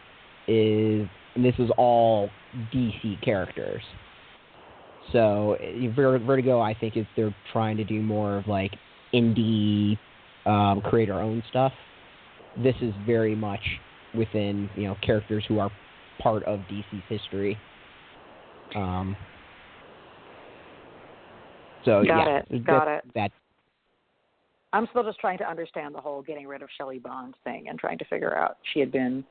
is and this is all DC characters. So uh, Vertigo, I think, is they're trying to do more of like indie um, create our own stuff. This is very much within you know characters who are part of DC's history. Um, so Got yeah, it, got that, it. That I'm still just trying to understand the whole getting rid of Shelly Bond thing and trying to figure out she had been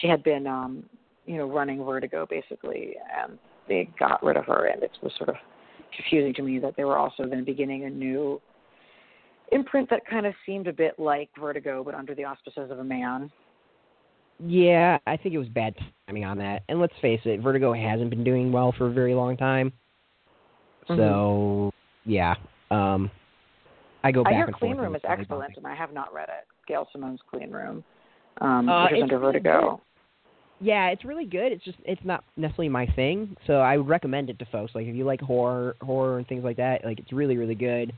she had been um you know running Vertigo basically and they got rid of her and it was sort of confusing to me that they were also then beginning a new imprint that kind of seemed a bit like Vertigo but under the auspices of a man. yeah, I think it was bad timing on that. And let's face it, Vertigo hasn't been doing well for a very long time. Mhm. So yeah, um, I go I hear and Clean forth. Room is excellent and I have not read it. Gail Simone's Clean Room. Um Uh, which is it's under really Vertigo. Yeah, it's really good. It's just it's not necessarily my thing, so I would recommend it to folks. Like if you like horror, horror and things like that, like it's really really good.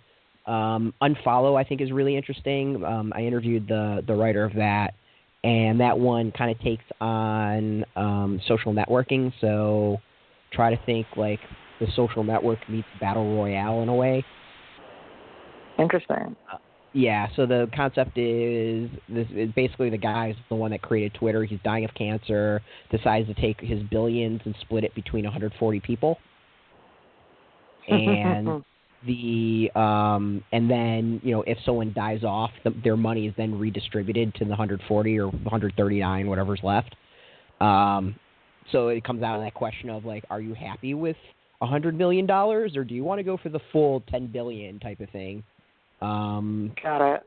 Um, Unfollow I think is really interesting. Um, I interviewed the the writer of that, and that one kind of takes on um, social networking. So try to think like the social network meets battle royale in a way. Interesting. Yeah, so the concept is this is basically the guy is the one that created Twitter. He's dying of cancer, decides to take his billions and split it between 140 people. And the um and then, you know, if someone dies off, the, their money is then redistributed to the 140 or 139 whatever's left. Um so it comes out of that question of like are you happy with a 100 million dollars or do you want to go for the full 10 billion type of thing? Um Got it.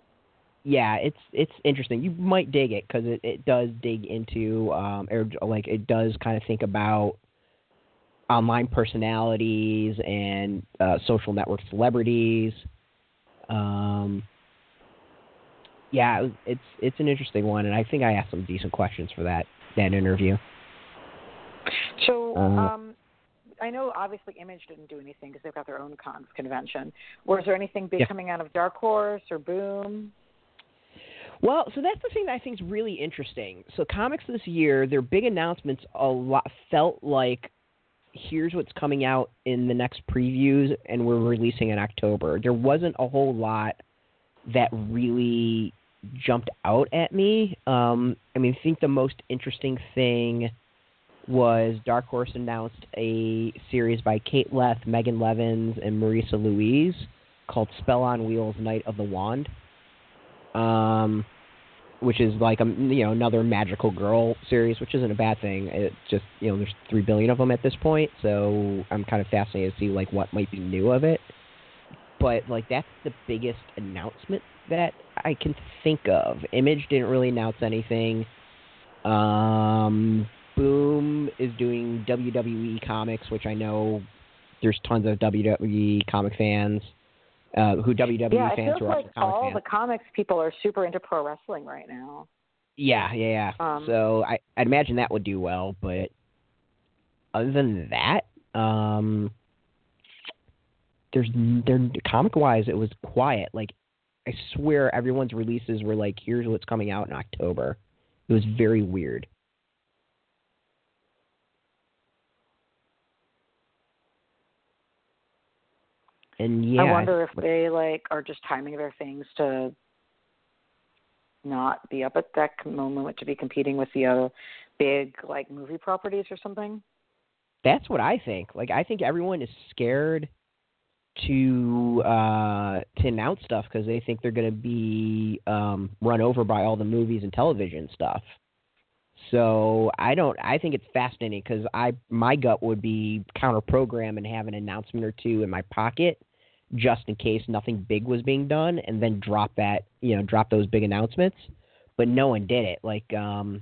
yeah, it's it's interesting. You might dig it because it, it does dig into um or like it does kind of think about online personalities and uh, social network celebrities. Um, yeah, it's it's an interesting one, and I think I asked some decent questions for that that interview. So, Uh, um, I know obviously Image didn't do anything because they've got their own con- convention. Was there anything big Yeah. coming out of Dark Horse or Boom? Well, so that's the thing that I think is really interesting. So comics this year, their big announcements a lot felt like here's what's coming out in the next previews and we're releasing in October. There wasn't a whole lot that really jumped out at me. Um I mean, I think the most interesting thing was Dark Horse announced a series by Kate Leth, Megan Levens, and Marissa Louise called Spell on Wheels: Night of the Wand um, which is like a you know another magical girl series, which isn't a bad thing. It's just you know there's three billion of them at this point, so I'm kind of fascinated to see like what might be new of it. But like that's the biggest announcement that I can think of. Image didn't really announce anything. Um, Boom is doing WWE comics, which I know there's tons of WWE comic fans. Uh, who WWE yeah, fans who are like all fans. the comics people are super into pro wrestling right now. Yeah, yeah, yeah. Um, so I, I'd imagine that would do well, but other than that, um, there's there comic wise, it was quiet. Like I swear, everyone's releases were like, "Here's what's coming out in October." It was very weird. And yeah, I wonder if they like are just timing their things to not be up at that moment to be competing with the other big like movie properties or something. That's what I think. Like I think everyone is scared to uh to announce stuff because they think they're going to be um run over by all the movies and television stuff. So I don't. I think it's fascinating because I my gut would be counter program and have an announcement or two in my pocket just in case nothing big was being done, and then drop that you know drop those big announcements. But no one did it. Like um,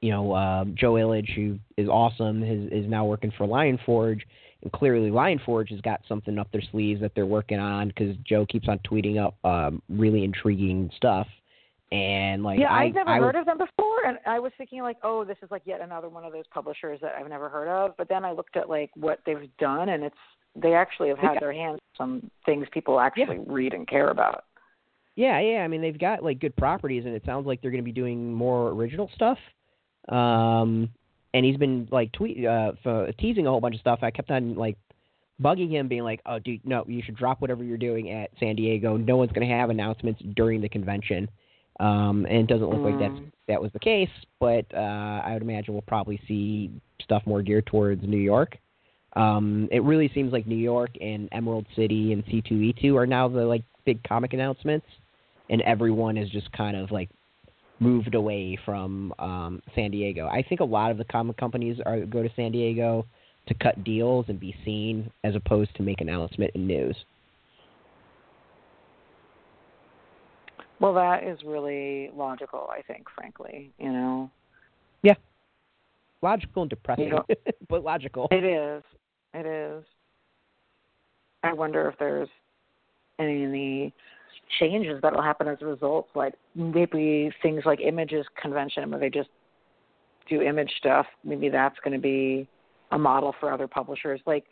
you know uh, Joe Illidge, who is awesome, is is now working for Lion Forge, and clearly Lion Forge has got something up their sleeves that they're working on because Joe keeps on tweeting up um, really intriguing stuff. And like, yeah, I, I've never I, heard of them before, and I was thinking like, oh, this is like yet another one of those publishers that I've never heard of. But then I looked at like what they've done, and it's they actually have had Yeah. their hands on some things people actually read and care about. Yeah, yeah. I mean, they've got like good properties, and it sounds like they're going to be doing more original stuff. Um, and he's been like tweet uh, f- teasing a whole bunch of stuff. I kept on like bugging him, being like, "Oh, dude, no, you should drop whatever you're doing at San Diego. No one's going to have announcements during the convention." Um, and it doesn't look like that's Mm. that was the case, but uh, I would imagine we'll probably see stuff more geared towards New York. Um, it really seems like New York and Emerald City and C2E2 are now the like big comic announcements, and everyone is just kind of like moved away from um, San Diego. I think a lot of the comic companies are go to San Diego to cut deals and be seen, as opposed to make announcement and news. Well, that is really logical, I think, frankly. You know, Yeah. Logical and depressing, but logical. it is. It is. I wonder if there's any changes that will happen as a result, like maybe things like images convention where they just do image stuff. Maybe that's going to be a model for other publishers. Like,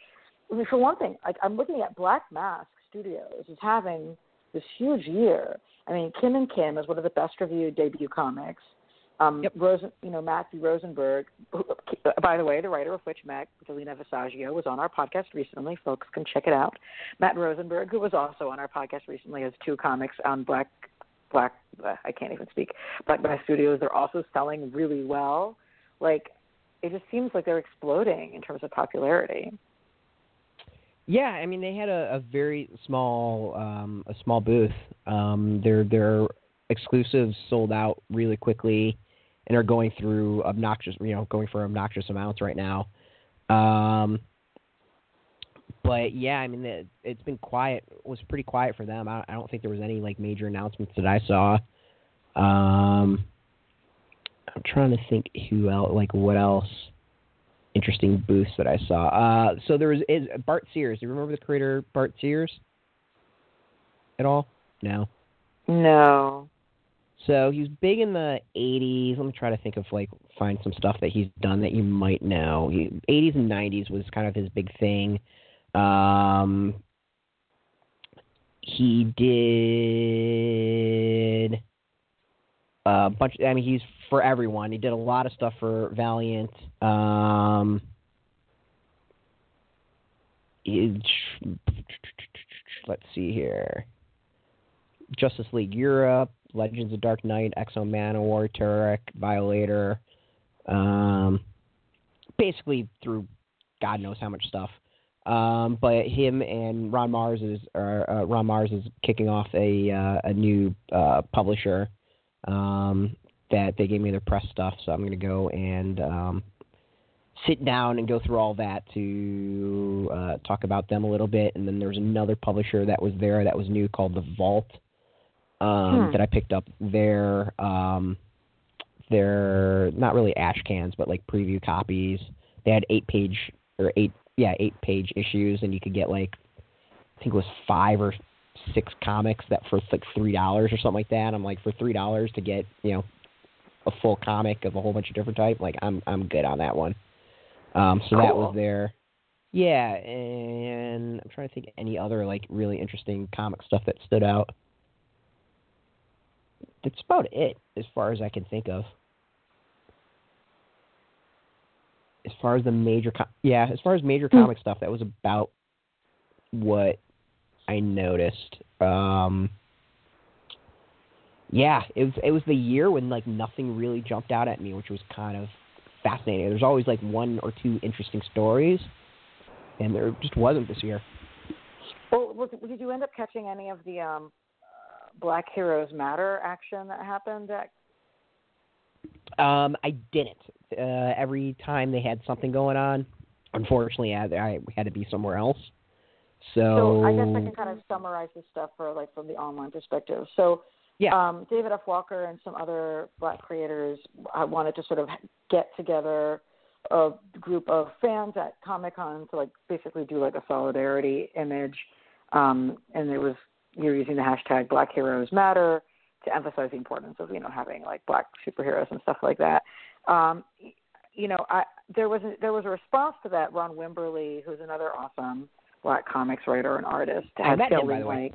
I mean, for one thing, like I'm looking at Black Mask Studios is having this huge year. I mean, Kim and Kim is one of the best reviewed debut comics. Um, Yep. Rosen, you know, Matthew Rosenberg, who, by the way, the writer of Witch Meg, Delina Visaggio, was on our podcast recently. Folks can check it out. Matt Rosenberg, who was also on our podcast recently, has two comics on Black Black. uh, I can't even speak. Black Mask Studios. They're also selling really well. Like, it just seems like they're exploding in terms of popularity. Yeah, I mean they had a, a very small um, a small booth. Um, their their exclusives sold out really quickly, and are going through obnoxious you know going for obnoxious amounts right now. Um, but yeah, I mean it, it's been quiet. It was pretty quiet for them. I, I don't think there was any like major announcements that I saw. Um, I'm trying to think who else like what else interesting booths that I saw. Uh, so there was is Bart Sears. Do you remember the creator Bart Sears at all? No. No. So he was big in the '80s. Let me try to think of like find some stuff that he's done that you might know. He, '80s and '90s was kind of his big thing. Um, he did a bunch. I mean, he's for everyone. He did a lot of stuff for Valiant. Um, let's see here. Justice League Europe, Legends of Dark Knight, X-O Manowar, Turok, Violator. Um, basically through God knows how much stuff. Um, but him and Ron Marz is uh, Ron Marz is kicking off a uh, a new uh, publisher um, that they gave me their press stuff, so I'm going to go and um, sit down and go through all that to uh, talk about them a little bit. And then there's another publisher that was there that was new called The Vault um, Hmm. that I picked up their um, their not really ash cans, but like preview copies. They had eight page or eight yeah eight page issues, and you could get like I think it was five or six comics that for like three dollars or something like that. I'm like for three dollars to get you know a full comic of a whole bunch of different type. Like I'm I'm good on that one. Um, so that was there. Yeah, and I'm trying to think of any other like really interesting comic stuff that stood out. That's about it as far as I can think of. As far as the major, com- yeah, as far as major Hmm. comic stuff, that was about what I noticed. Um, yeah, it was it was the year when like nothing really jumped out at me, which was kind of fascinating. There's always like one or two interesting stories, and there just wasn't this year. Well, did you end up catching any of the um, Black Heroes Matter action that happened at um, I didn't. Uh, every time they had something going on, unfortunately, I, I had to be somewhere else. So, so I guess I can kind of summarize this stuff for like from the online perspective. So yeah. um, David F. Walker and some other black creators I wanted to sort of get together a group of fans at Comic Con to like basically do like a solidarity image. Um, and it was you're using the hashtag Black Heroes Matter to emphasize the importance of you know having like black superheroes and stuff like that. Um, you know, I there was a, there was a response to that. Ron Wimberly, who's another awesome black comics writer and artist, I met him, by the like, way.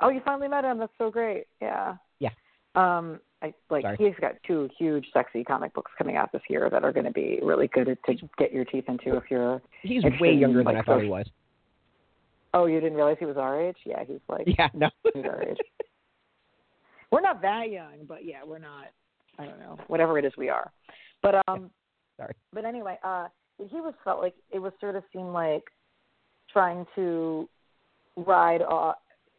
oh, you finally met him. That's so great. Yeah. Yeah. Um, I like Sorry. he's got two huge, sexy comic books coming out this year that are going to be really good to get your teeth into if you're. He's way in, younger than like, I thought he was. Oh, you didn't realize he was our age? Yeah, he's like Yeah, no. he's our age. We're not that young, but yeah, we're not. I don't know, whatever it is, we are. But um, Sorry. But anyway, uh, he was felt like it was sort of seemed like trying to ride, uh,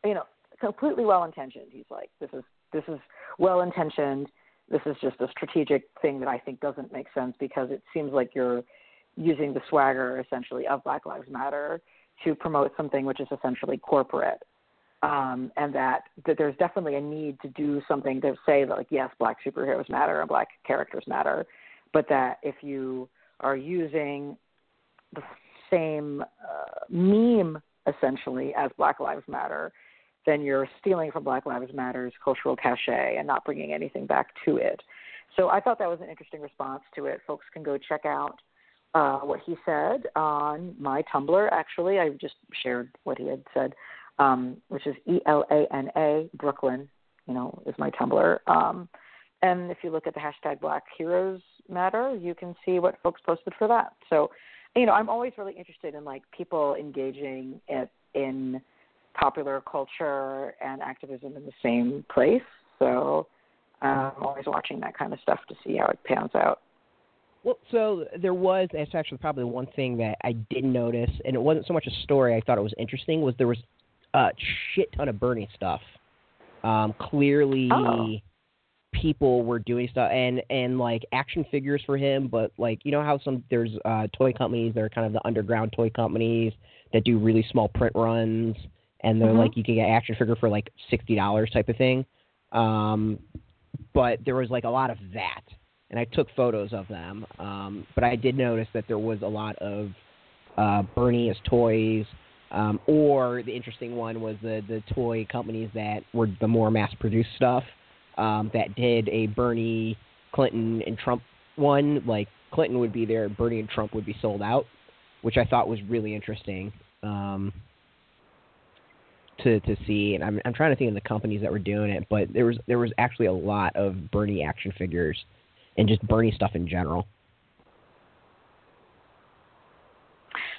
you know, completely well intentioned. He's like, this is this is well intentioned. This is just a strategic thing that I think doesn't make sense because it seems like you're using the swagger essentially of Black Lives Matter to promote something which is essentially corporate um, and that that there's definitely a need to do something to say that like yes, black superheroes matter and black characters matter, but that if you are using the same uh, meme essentially as Black Lives Matter, then you're stealing from Black Lives Matter's cultural cachet and not bringing anything back to it. So I thought that was an interesting response to it. Folks can go check out uh, what he said on my Tumblr. Actually, I just shared what he had said um, which is E L A N A Brooklyn. You know, is my Tumblr. Um, and if you look at the hashtag Black Heroes Matter, you can see what folks posted for that. So, you know, I'm always really interested in like people engaging in, in popular culture and activism in the same place. So, um, I'm always watching that kind of stuff to see how it pans out. Well, so there was. That's actually probably one thing that I did notice, and it wasn't so much a story. I thought it was interesting. Was there was a shit ton of Bernie stuff. Um, clearly, Oh. people were doing stuff and and like action figures for him. But like you know how some there's uh, toy companies that are kind of the underground toy companies that do really small print runs, and they're Mhm. like you can get action figure for like sixty dollars type of thing. Um, but there was like a lot of that, and I took photos of them. Um, but I did notice that there was a lot of uh, Bernie as toys. Um, or the interesting one was the the toy companies that were the more mass produced stuff um, that did a Bernie, Clinton, and Trump one. Like Clinton would be there, Bernie and Trump would be sold out, which I thought was really interesting um, to to see. And I'm I'm trying to think of the companies that were doing it, but there was there was actually a lot of Bernie action figures and just Bernie stuff in general.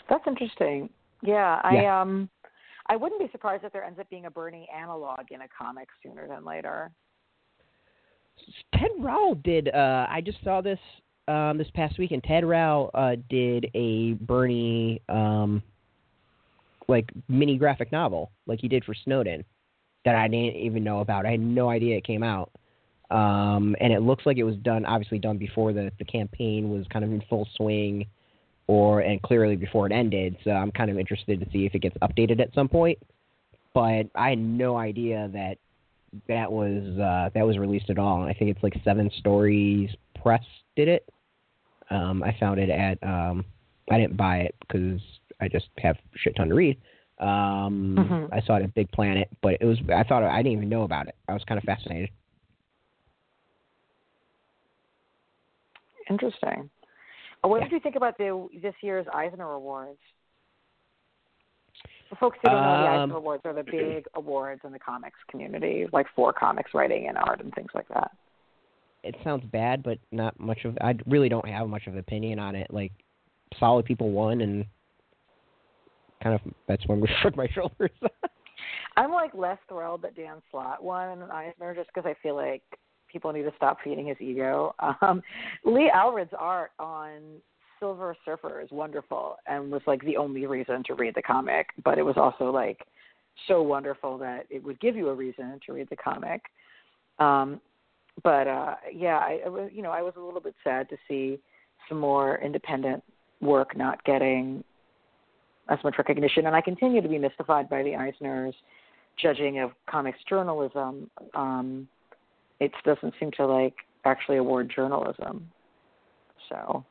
That's interesting. Yeah, I Yeah. um I wouldn't be surprised if there ends up being a Bernie analog in a comic sooner than later. Ted Rall did. Uh, I just saw this um, this past week, and Ted Rall uh, did a Bernie um, like mini graphic novel, like he did for Snowden, that I didn't even know about. I had no idea it came out, um, and it looks like it was done, obviously done before the the campaign was kind of in full swing, or and clearly before it ended. So I'm kind of interested to see if it gets updated at some point. But I had no idea that that was uh, that was released at all. I think it's like Seven Stories Press did it. Um, I found it at um, I didn't buy it because I just have shit ton to read. Um, Mhm. I saw it at Big Planet, but it was I thought I didn't even know about it. I was kind of fascinated. Interesting. Uh, What Yeah. did you think about the this year's Eisner Awards? For folks who don't know, the Um, Eisner Awards are the big awards in the comics community, like for comics writing and art and things like that. It sounds bad, but not much of. I really don't have much of an opinion on it. Like, solid people won, and kind of that's when we shrugged my shoulders. I'm like less thrilled that Dan Slott won an Eisner just because I feel like people need to stop feeding his ego. Um, Lee Allred's art on Silver Surfer is wonderful and was like the only reason to read the comic, but it was also like so wonderful that it would give you a reason to read the comic. Um, but uh, yeah, I, I was you know I was a little bit sad to see some more independent work not getting as much recognition, and I continue to be mystified by the Eisner's judging of comics journalism. Um, it doesn't seem to like actually award journalism. So,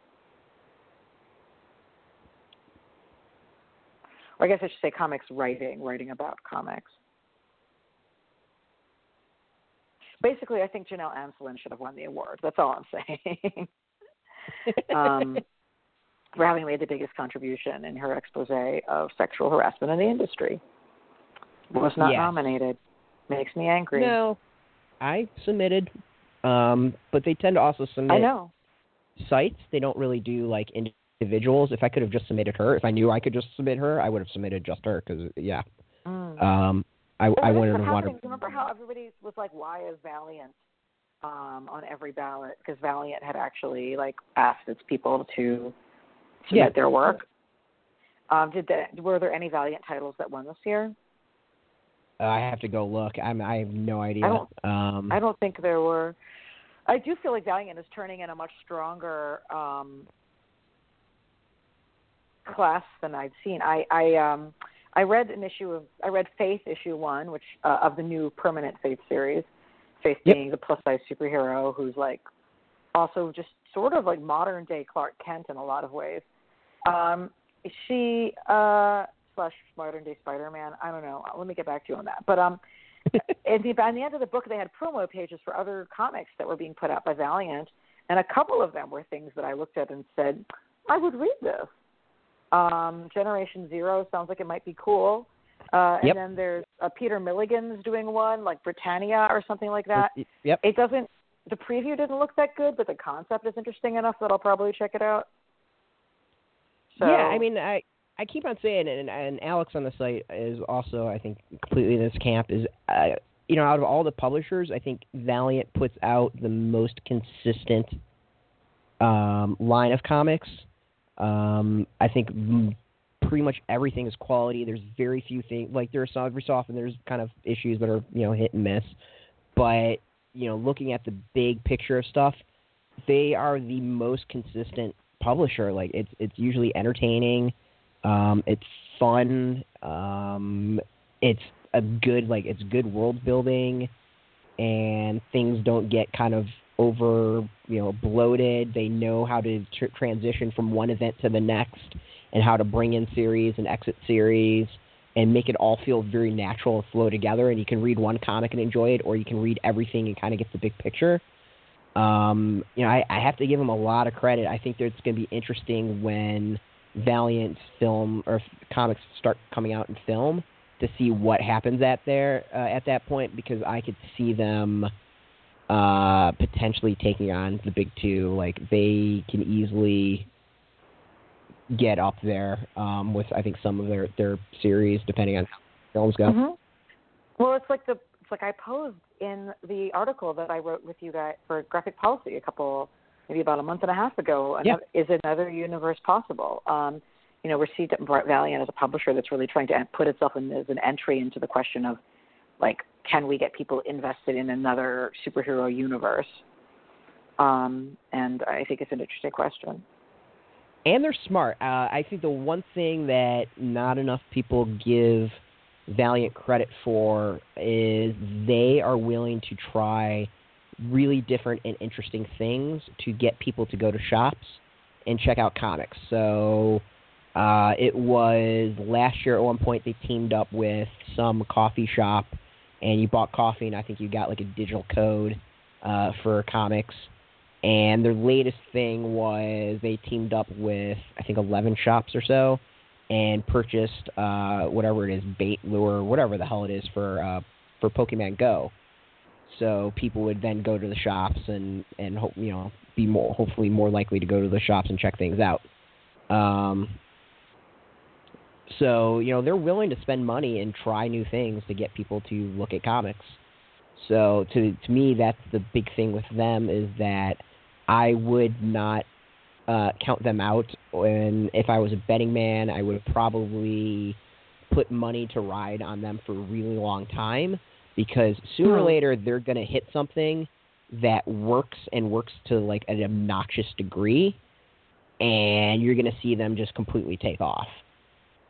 or I guess I should say comics writing, writing about comics. Basically, I think Janelle Asselin should have won the award. That's all I'm saying. um, for having made the biggest contribution in her expose of sexual harassment in the industry. Was not yes. nominated. Makes me angry. No, I submitted, um, but they tend to also submit I know. sites. They don't really do like individuals. If I could have just submitted her, if I knew I could just submit her, I would have submitted just her because yeah. Mm. Um, I, I wouldn't have wanted. wanted. Remember how everybody was like, "Why is Valiant um, on every ballot?" Because Valiant had actually like asked its people to submit Yeah. their work. Um, did that? Were there any Valiant titles that won this year? Uh, I have to go look. I'm. I have no idea. I don't- um, I don't think there were. I do feel like Valiant is turning in a much stronger um, class than I've seen. I I um I read an issue of I read Faith issue one, which uh, of the new permanent Faith series. Faith Yep. being the plus size superhero who's like also just sort of like modern day Clark Kent in a lot of ways. Um, she uh slash modern day Spider Man. I don't know. Let me get back to you on that. But um at the, by the end of the book, they had promo pages for other comics that were being put out by Valiant, and a couple of them were things that I looked at and said, I would read this. Um, Generation Zero sounds like it might be cool. Uh, and Yep. then there's uh, Peter Milligan's doing one, like Britannia or something like that. Yep. It doesn't. The preview didn't look that good, but the concept is interesting enough that I'll probably check it out. So, Yeah, I mean, I I keep on saying, and, and Alex on the site is also, I think, completely in this camp. Is uh, you know, out of all the publishers, I think Valiant puts out the most consistent um, line of comics. Um, I think pretty much everything is quality. There's very few things like there's some every so often there's kind of issues that are you know hit and miss, but you know, looking at the big picture of stuff, they are the most consistent publisher. Like it's it's usually entertaining, um, it's fun, um, it's a good like it's good world building, and things don't get kind of over you know bloated. They know how to tr- transition from one event to the next, and how to bring in series and exit series. And make it all feel very natural and flow together, and you can read one comic and enjoy it, or you can read everything and kind of get the big picture. Um, you know, I, I have to give them a lot of credit. I think that it's going to be interesting when Valiant film or comics start coming out in film to see what happens at there uh, at that point because I could see them uh, potentially taking on the big two. Like they can easily get up there um, with I think some of their their series depending on how films go. hmm Well, it's like the it's like I posed in the article that I wrote with you guys for Graphic Policy a couple maybe about a month and a half ago. Yeah. Is another universe possible? Um, you know, we're seeing Valiant as a publisher that's really trying to put itself in as an entry into the question of like, can we get people invested in another superhero universe? Um, and I think it's an interesting question. and they're smart. Uh, I think the one thing that not enough people give Valiant credit for is they are willing to try really different and interesting things to get people to go to shops and check out comics. So uh, it was last year at one point they teamed up with some coffee shop and you bought coffee and I think you got like a digital code uh, for comics. And their latest thing was they teamed up with I think 11 shops or so and purchased uh, whatever it is, bait lure, whatever the hell it is for uh, for Pokemon Go. So people would then go to the shops and and hope you know be more hopefully more likely to go to the shops and check things out. Um, so you know they're willing to spend money and try new things to get people to look at comics. So to to me, that's the big thing with them is that I would not uh, count them out. And if I was a betting man, I would probably put money to ride on them for a really long time because sooner or Hmm. later they're going to hit something that works and works to like an obnoxious degree and you're going to see them just completely take off.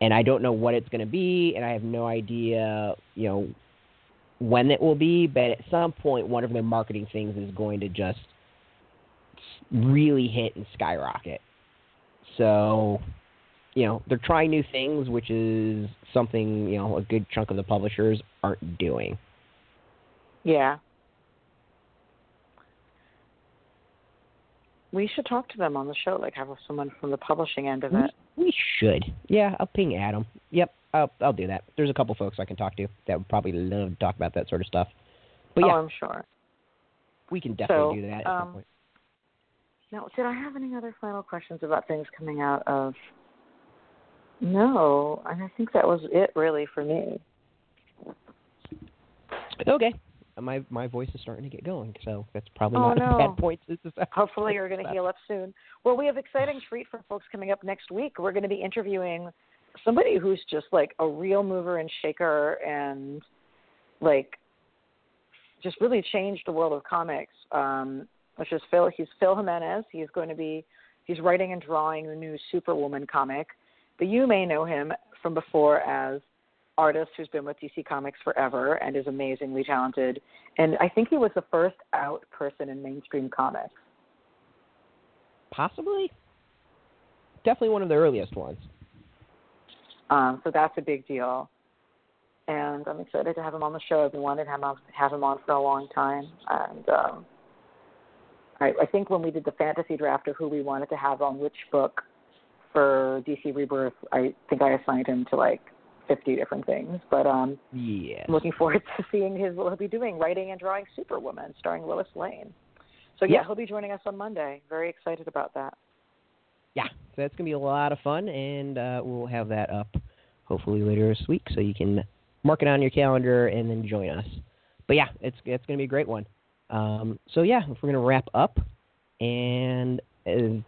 And I don't know what it's going to be and I have no idea, you know, when it will be, but at some point one of their marketing things is going to just really hit and skyrocket. So, you know, they're trying new things, which is something, you know, a good chunk of the publishers aren't doing. Yeah. We should talk to them on the show, like have someone from the publishing end of it. We should. Yeah, I'll ping Adam. Yep, I'll I'll do that. There's a couple folks I can talk to that would probably love to talk about that sort of stuff. But yeah, Oh, I'm sure. we can definitely so, do that at um, some point. Now, did I have any other final questions about things coming out of? No, and I think that was it really for me. Okay. My my voice is starting to get going, so that's probably Oh, not no. a bad point. Hopefully, you're going to heal up soon. Well, we have exciting treat for folks coming up next week. We're going to be interviewing somebody who's just like a real mover and shaker, and like just really changed the world of comics. Um, which is Phil. He's Phil Jimenez. He's going to be he's writing and drawing the new Superwoman comic, but you may know him from before as artist who's been with DC Comics forever and is amazingly talented. And I think he was the first out person in mainstream comics. Possibly. Definitely one of the earliest ones. Um, so that's a big deal. And I'm excited to have him on the show. I've been wanting to have him, have him on for a long time. And um, I, I think when we did the fantasy draft of who we wanted to have on which book for DC Rebirth, I think I assigned him to like 50 different things. But um, Yeah. I'm looking forward to seeing his what he'll be doing, writing and drawing Superwoman, starring Lois Lane. So yeah, Yeah. he'll be joining us on Monday. Very excited about that. Yeah. So that's gonna be a lot of fun, and uh, we'll have that up hopefully later this week, so you can mark it on your calendar and then join us. But yeah, it's it's gonna be a great one. Um, so yeah, we're gonna wrap up, and uh,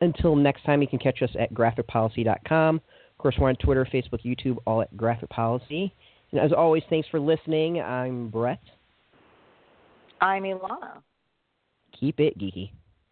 until next time, you can catch us at graphicpolicy.com. Of course, we're on Twitter, Facebook, YouTube, all at Graphic Policy. And as always, thanks for listening. I'm Brett. I'm Ilana. Keep it geeky.